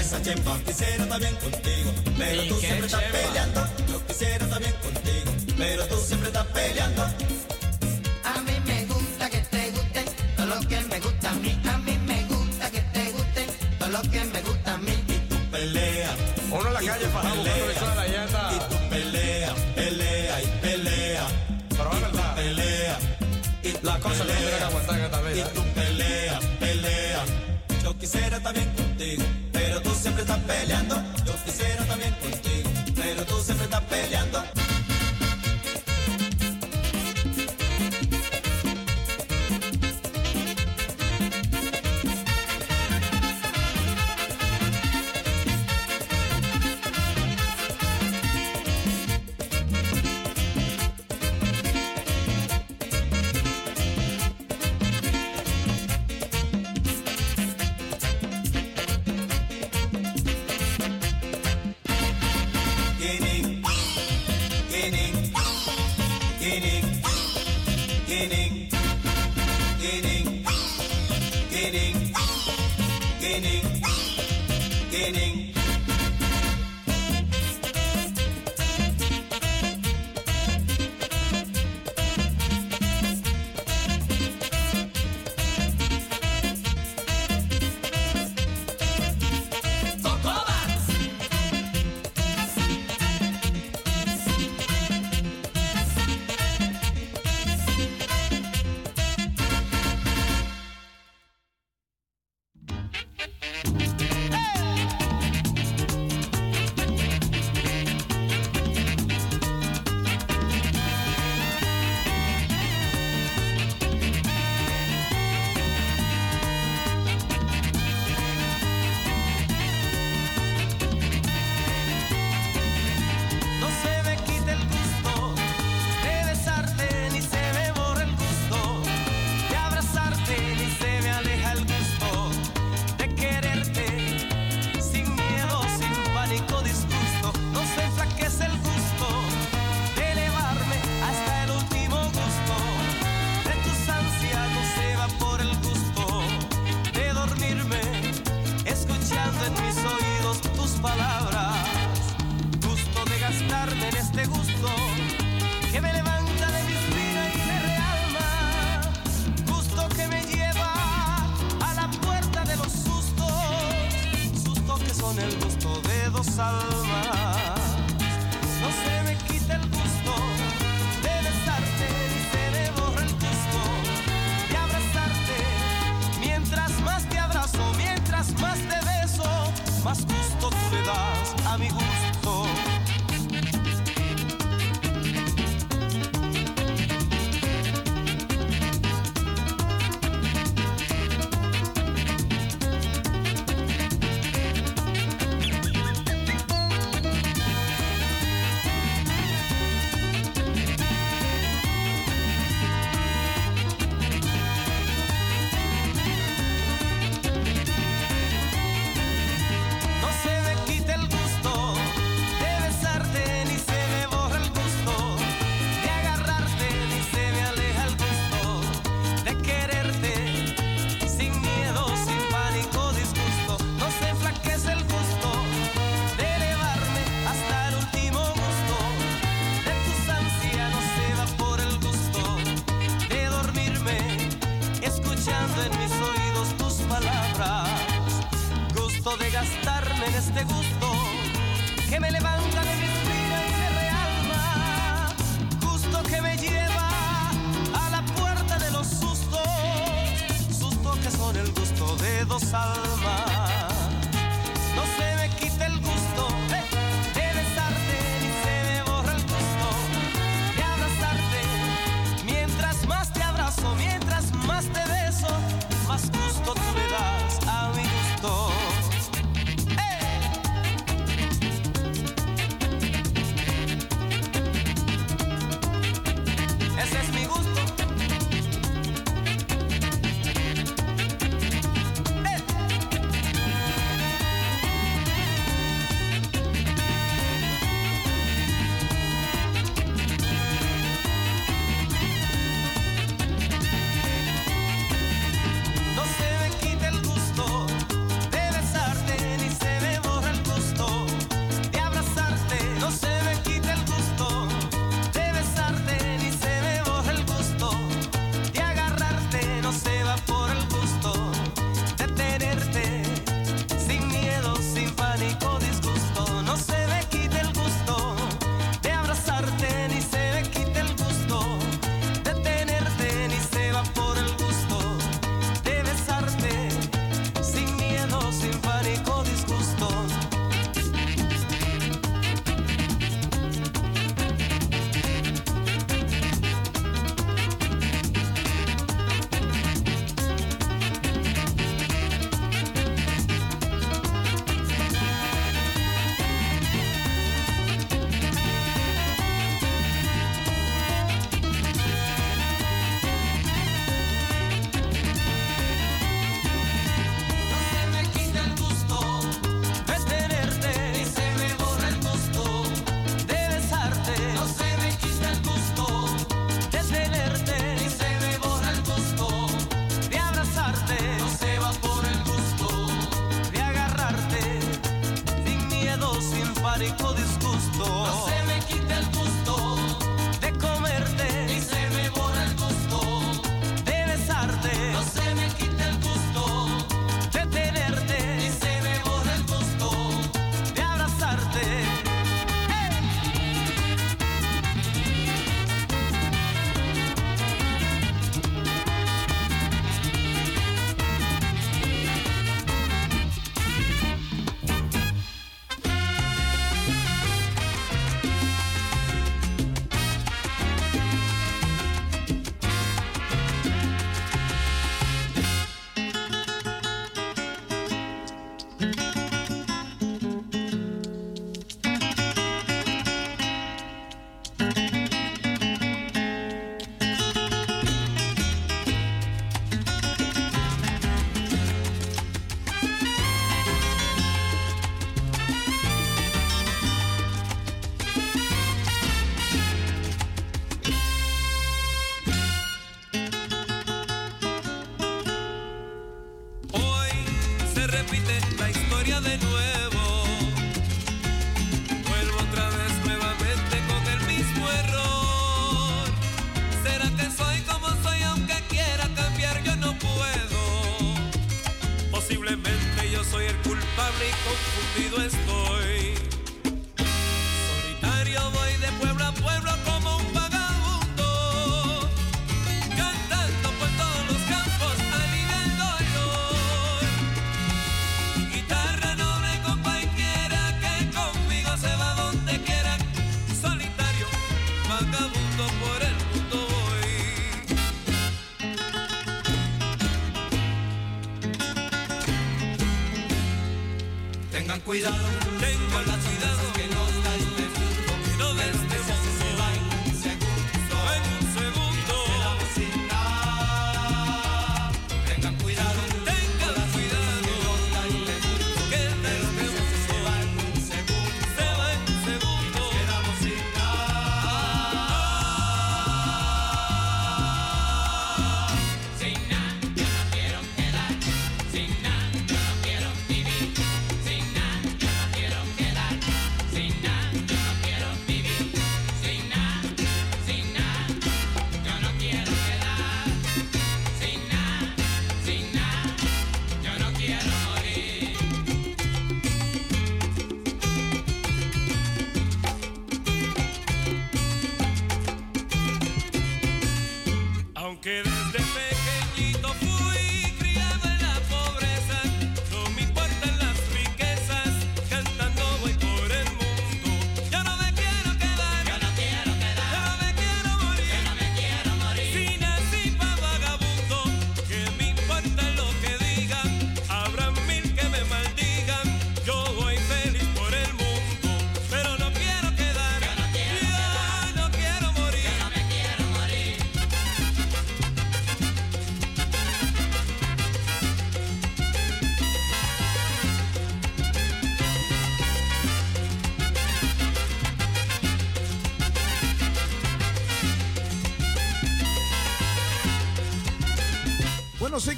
esa chimba. Quisiera también contigo, pero tú siempre estás peleando. Yo quisiera también contigo, pero tú siempre estás peleando. A mí me gusta que te guste todo lo que me gusta a mí. A mí me gusta que te guste todo lo que me gusta a mí. Y tú peleas. Uno en la calle para buscando la. Y tú peleas, peleas y peleas. Pero es verdad. Pelea. Y las cosas que tienen que aguantar tal vez. peleando, yo quisiera también contigo, pero tú siempre estás peleando.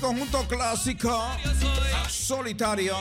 Conjunto clásico. Solitario.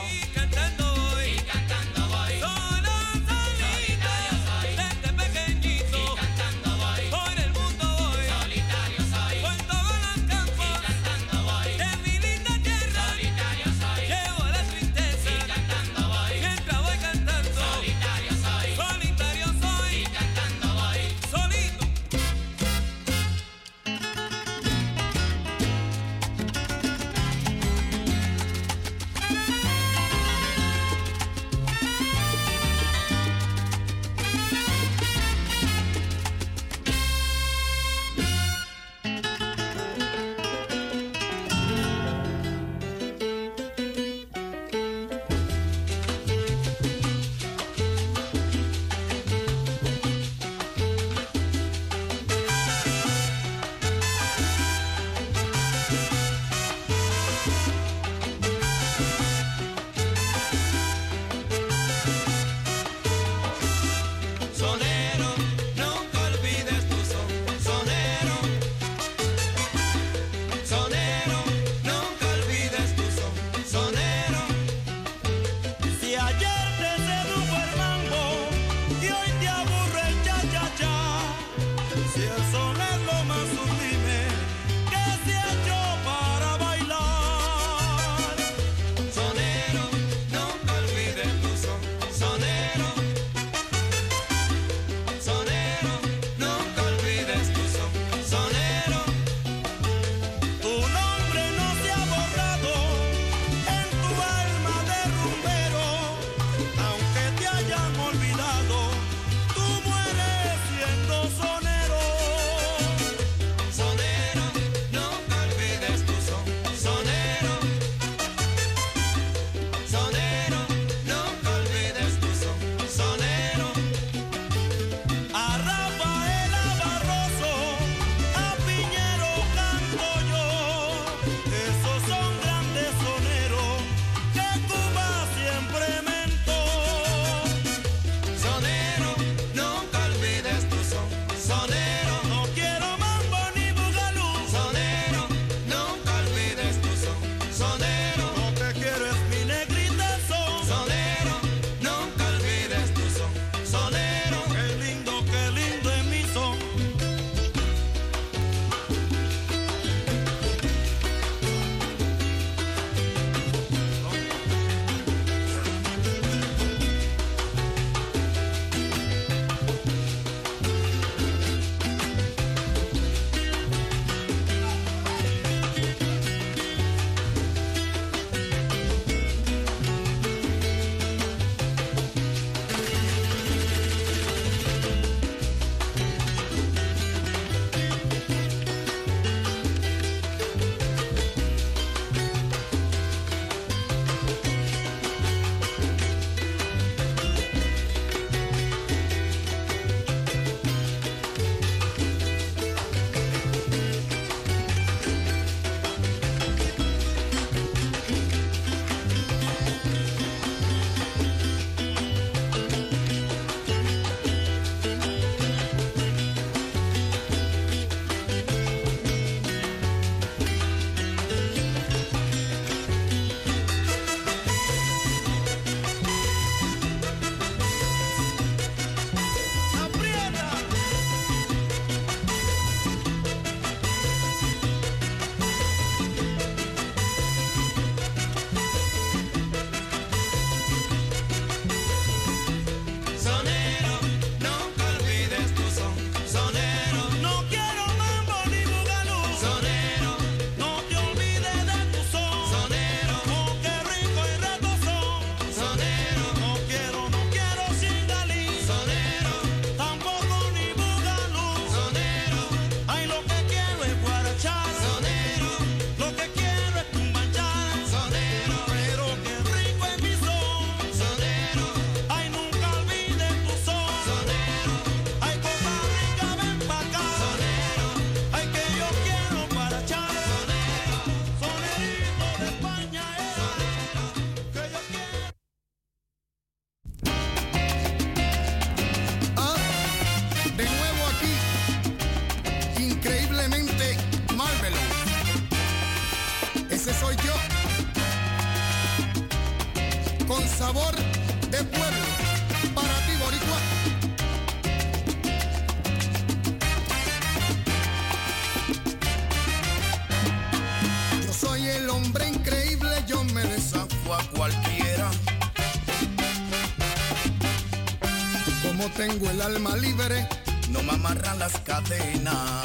El alma libre, no me amarran las cadenas.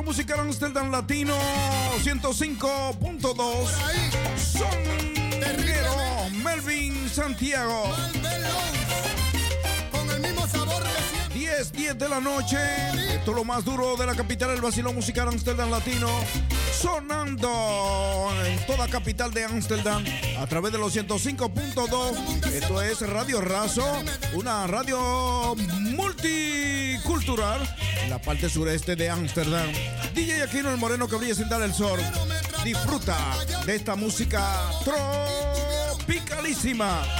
Latino, música Amsterdam Latino 105.2. Son Melvin Santiago. 10, 10 de la noche. Esto es lo más duro de la capital el vacilón musical Amsterdam Latino. Sonando en toda capital de Amsterdam a través de los 105.2. Esto es Radio Razo, una radio multicultural la parte sureste de Ámsterdam. DJ Aquino el Moreno que brilla sin dar el sol. Disfruta de esta música tropicalísima.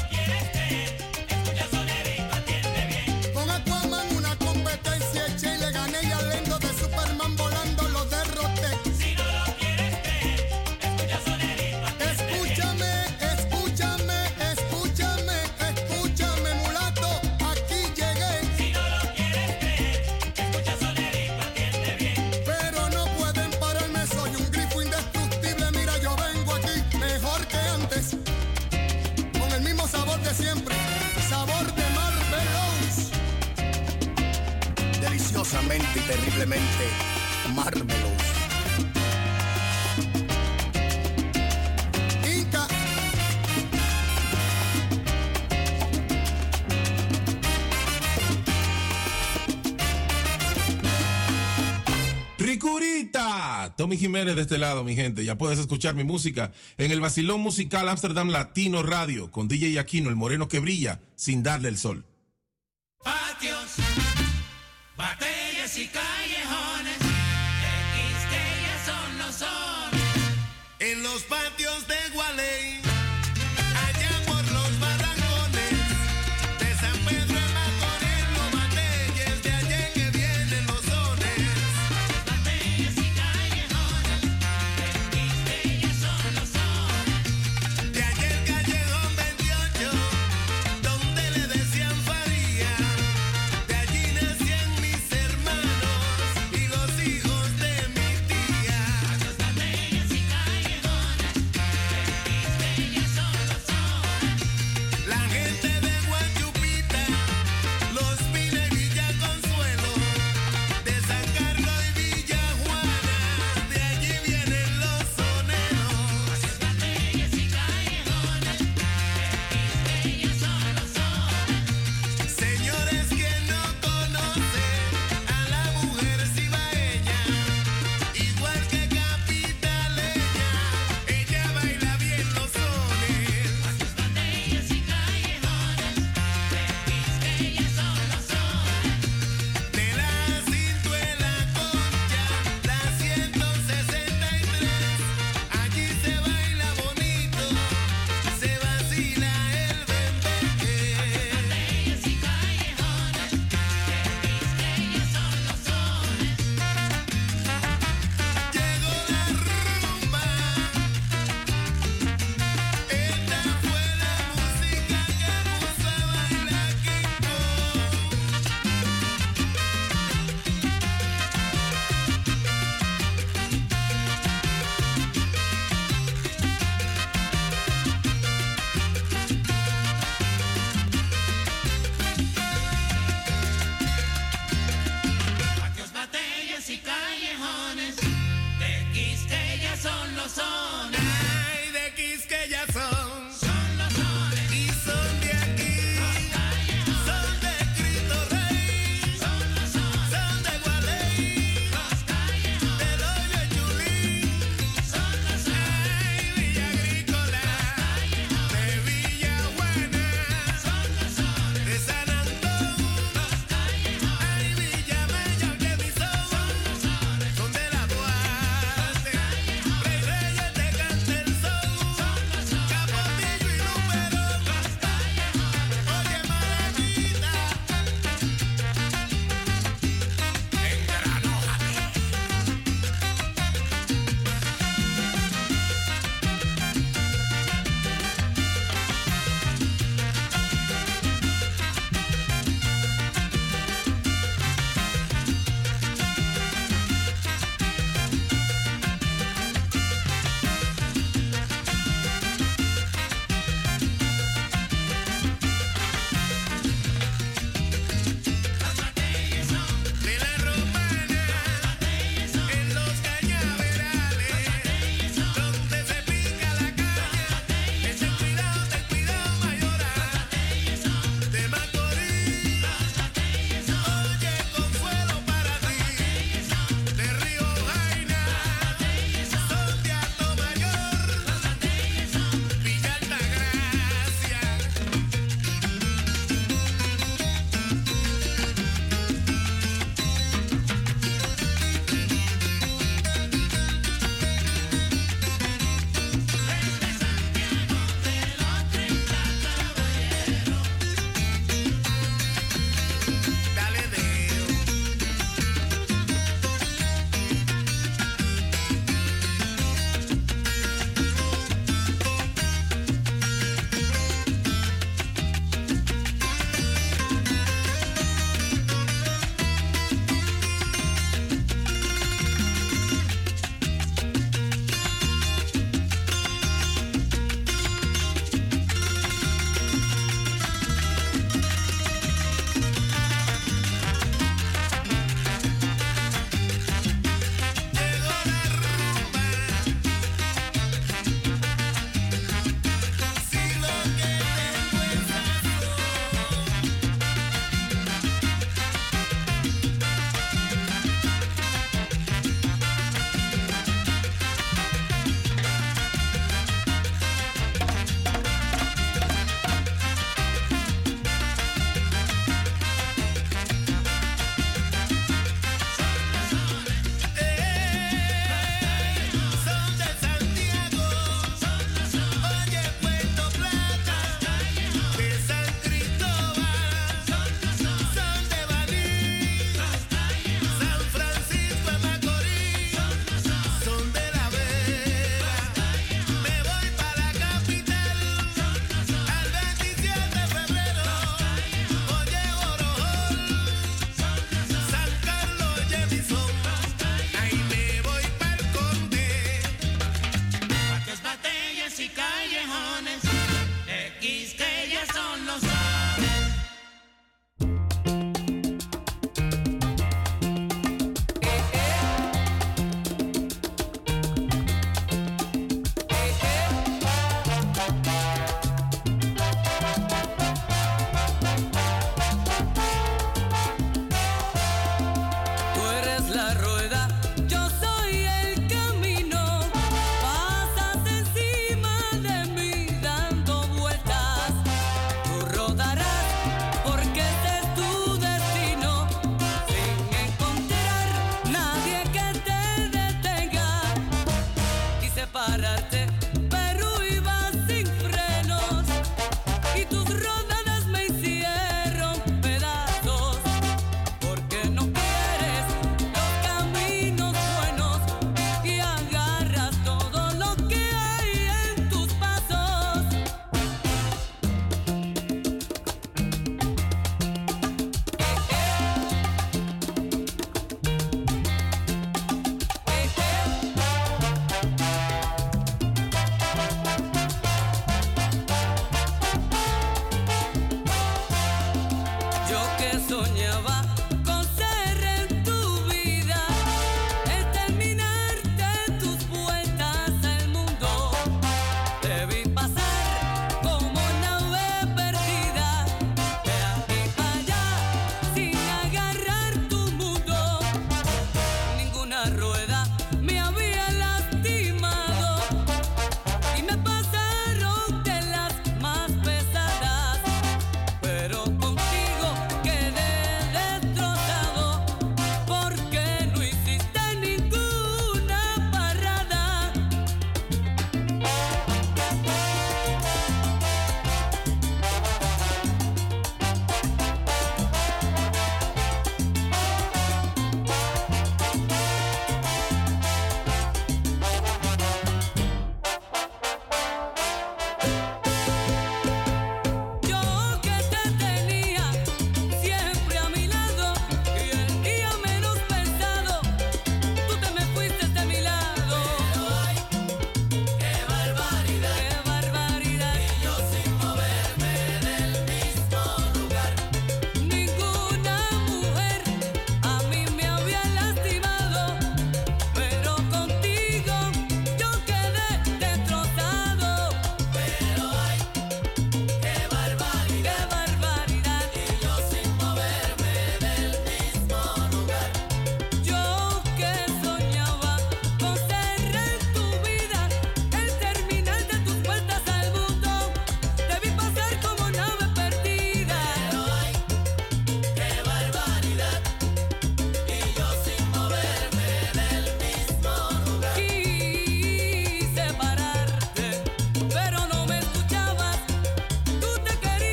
Tommy Jiménez de este lado, mi gente. Ya puedes escuchar mi música en el Basilón Musical Amsterdam Latino Radio con DJ Aquino, el moreno que brilla sin darle el sol.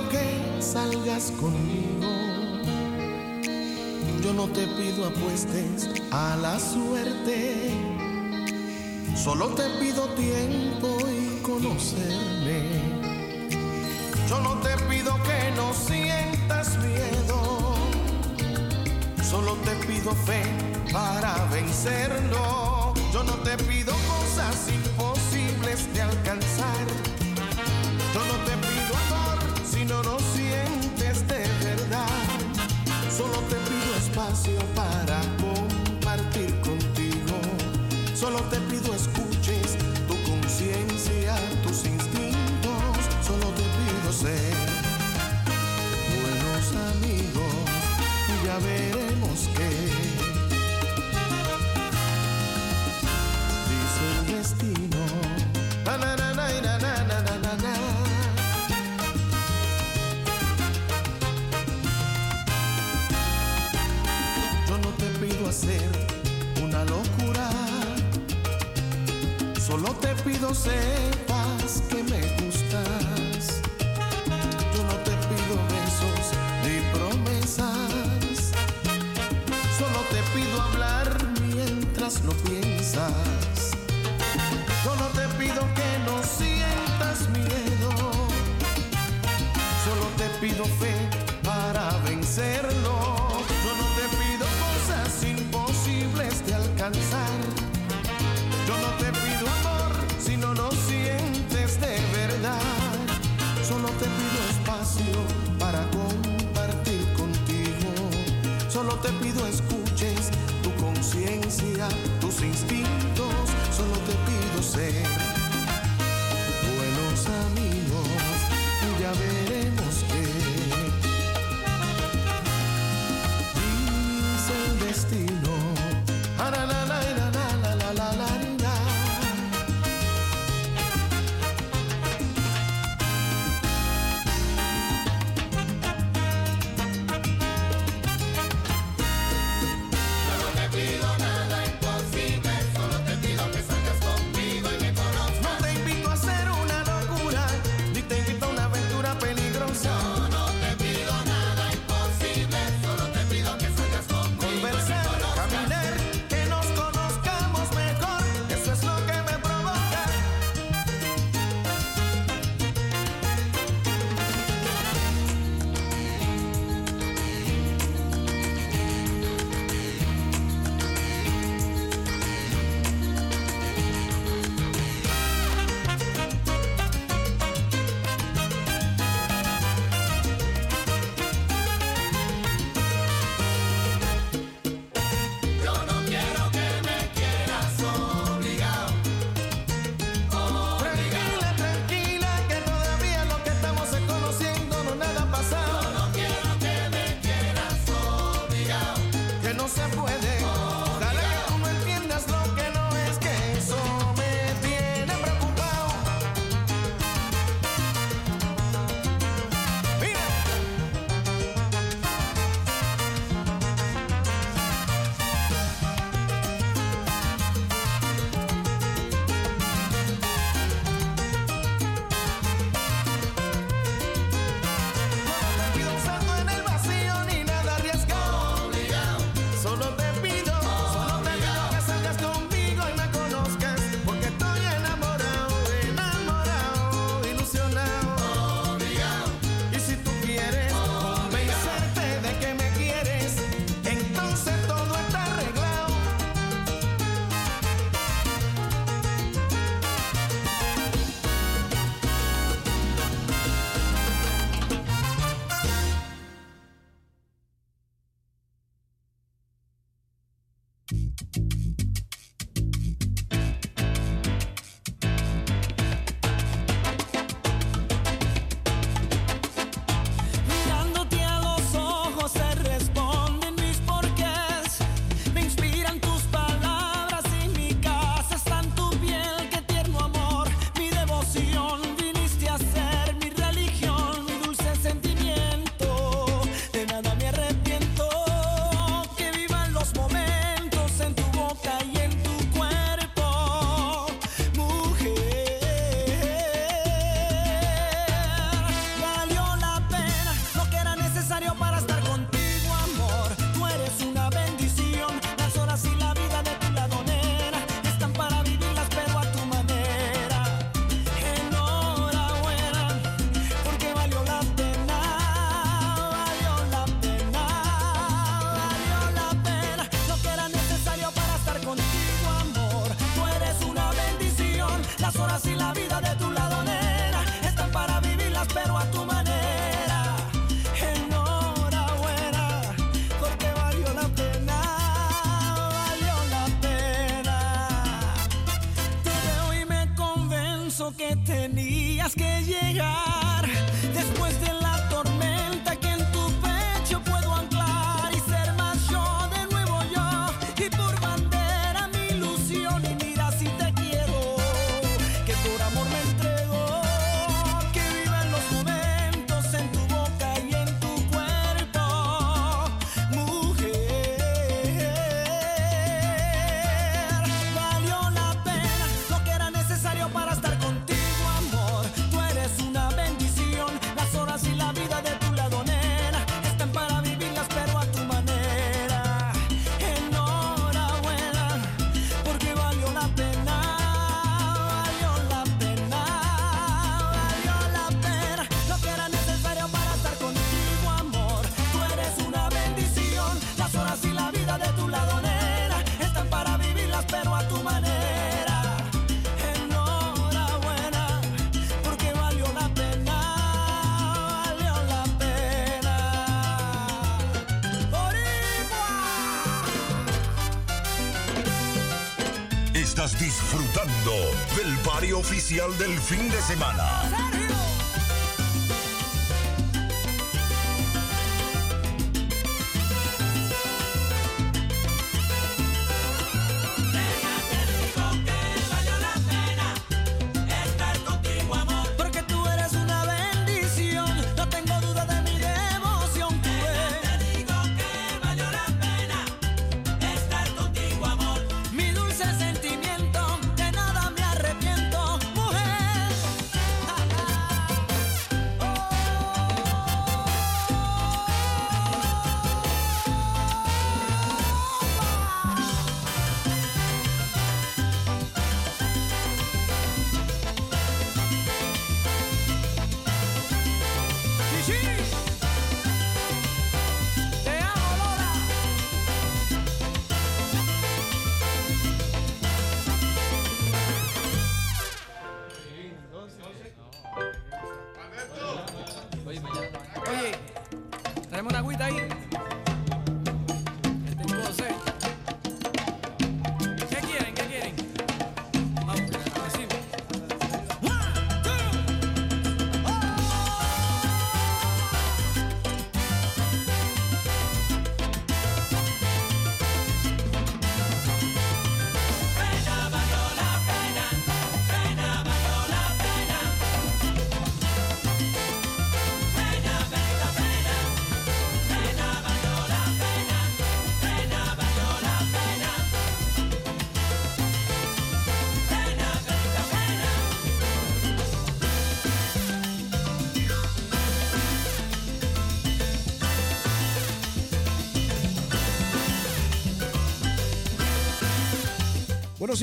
que salgas conmigo. Yo no te pido apuestes a la suerte. Solo te pido tiempo y conocerme. Yo no te pido que no sientas miedo. Solo te pido fe para vencerlo. Yo no te pido barrio oficial del fin de semana.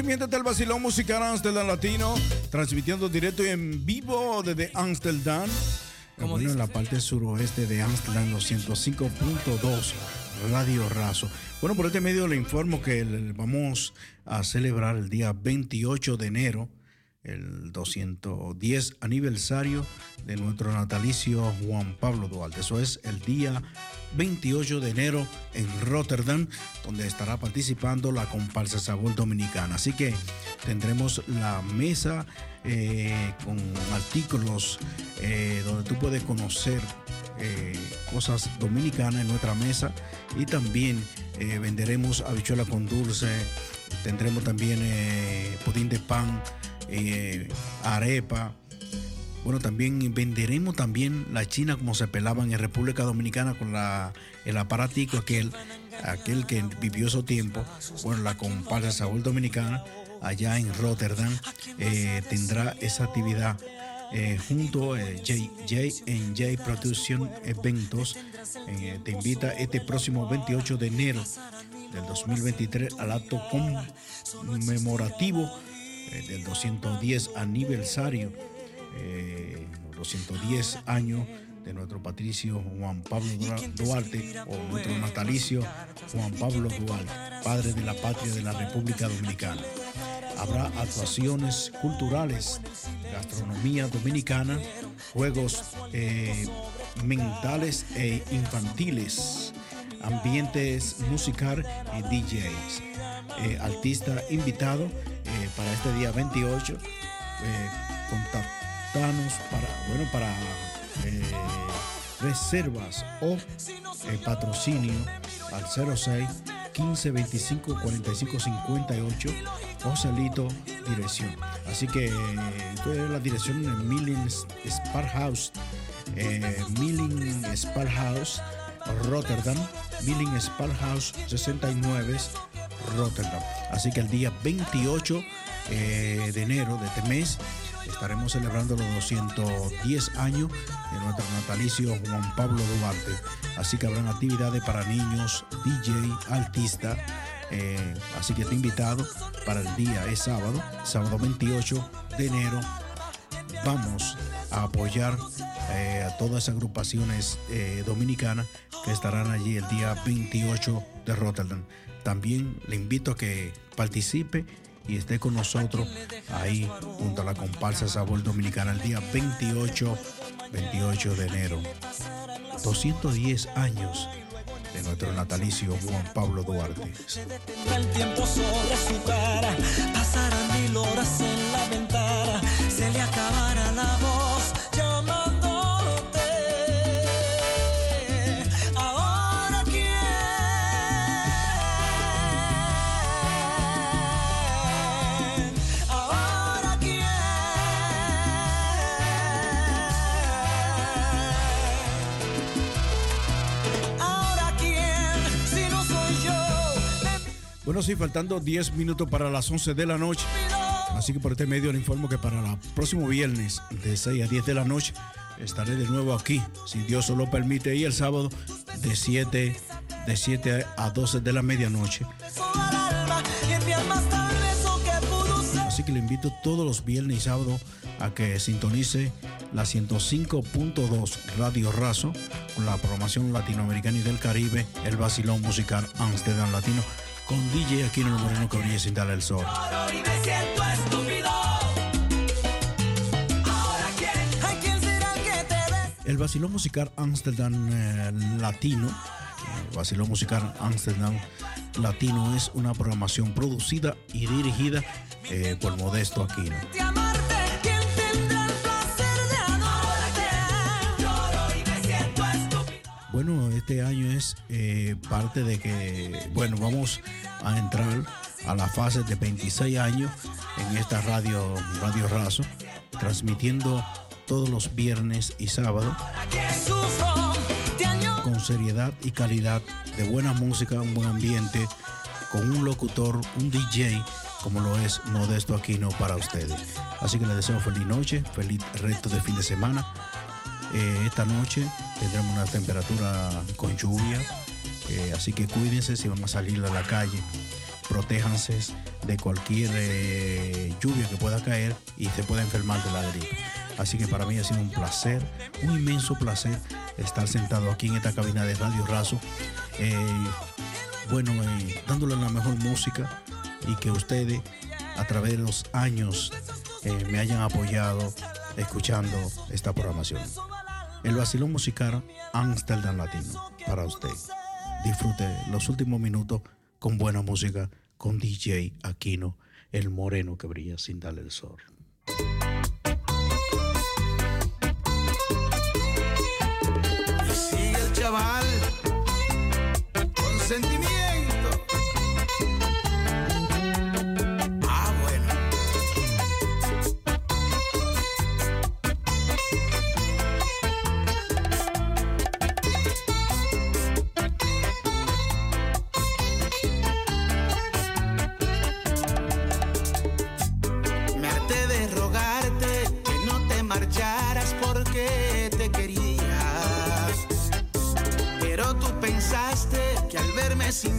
Bueno, simientes del Basilón Musical Amsterdam Latino, transmitiendo directo y en vivo desde Amsterdam. Bueno, en la parte suroeste de Amsterdam, los 105.2 Radio Razo. Bueno, por este medio le informo que vamos a celebrar el día 28 de enero el 210 aniversario de nuestro natalicio Juan Pablo Duarte. Eso es el día 28 de enero en Rotterdam, donde estará participando la comparsa Sabor Dominicana. Así que tendremos la mesa eh, con artículos eh, donde tú puedes conocer eh, cosas dominicanas en nuestra mesa y también venderemos habichuela con dulce, tendremos también pudín de pan, eh, arepa. Bueno, también venderemos también la china como se pelaban en República Dominicana con la, el aparatico aquel, aquel que vivió esos tiempos. Bueno, la comparsa Sabor Dominicana allá en Rotterdam eh, tendrá esa actividad eh, junto a J&J Production Eventos. eh, te invita este próximo 28 de enero del 2023 al acto conmemorativo eh, del 210 aniversario, eh, 210 años de nuestro patricio Juan Pablo Dua- Duarte o nuestro natalicio Juan Pablo Duarte, padre de la patria de la República Dominicana. Habrá actuaciones culturales, gastronomía dominicana, juegos eh, mentales e infantiles, ambientes musical y DJs. Eh, artista invitado eh, para este día 28 eh, con Contáctanos para, bueno, para reservas o patrocinio al 06 15 25 45 58 Joselito dirección. Así que la dirección en Milling Spar House, Milling Spar House, Rotterdam, Milling Spar House 69 Rotterdam. Así que el día 28 eh, de enero de este mes estaremos celebrando los 210 años de nuestro natalicio Juan Pablo Duarte. Así que habrán actividades para niños, DJ, artista. eh, así que te invitado para el día, es sábado, sábado 28 de enero. Vamos a apoyar eh, a todas esas agrupaciones eh, dominicanas que estarán allí el día 28 de Rotterdam. También le invito a que participe y esté con nosotros ahí junto a la comparsa Sabor Dominicana el día 28, 28 de enero. 210 años de nuestro natalicio Juan Pablo Duarte. el tiempo sobre su cara, pasarán mil horas en la ventana, se le Bueno, sí, faltando 10 minutos para las 11 de la noche. Así que por este medio le informo que para el próximo viernes de 6 a 10 de la noche estaré de nuevo aquí, si Dios lo permite, y el sábado de 7, de 7 a 12 de la medianoche. Así que le invito todos los viernes y sábados a que sintonice la 105.2 Radio Razo con la programación latinoamericana y del Caribe, el vacilón musical Amsterdam Latino, con DJ Aquino Moreno que brille sin darle el sol. Ahora será que te. El vacilón musical Amsterdam eh, Latino, el vacilón musical Amsterdam Latino es una programación producida y dirigida eh, por Modesto Aquino. Bueno, este año es eh, parte de que, bueno, vamos a entrar a la fase de 26 años en esta radio, Radio Razo, transmitiendo todos los viernes y sábados con seriedad y calidad, de buena música, un buen ambiente, con un locutor, un DJ, como lo es Modesto Aquino para ustedes. Así que les deseo feliz noche, feliz resto de fin de semana. Eh, esta noche tendremos una temperatura con lluvia, eh, así que cuídense si van a salir a la calle, protéjanse de cualquier eh, lluvia que pueda caer y se pueda enfermar de la gripe. Así que para mí ha sido un placer, un inmenso placer estar sentado aquí en esta cabina de Radio Razo, bueno, dándole la mejor música y que ustedes a través de los años me hayan apoyado escuchando esta programación. El vacilón musical Amsterdam Latino para usted. Disfrute los últimos minutos con buena música con DJ Aquino, el moreno que brilla sin darle el sol. Al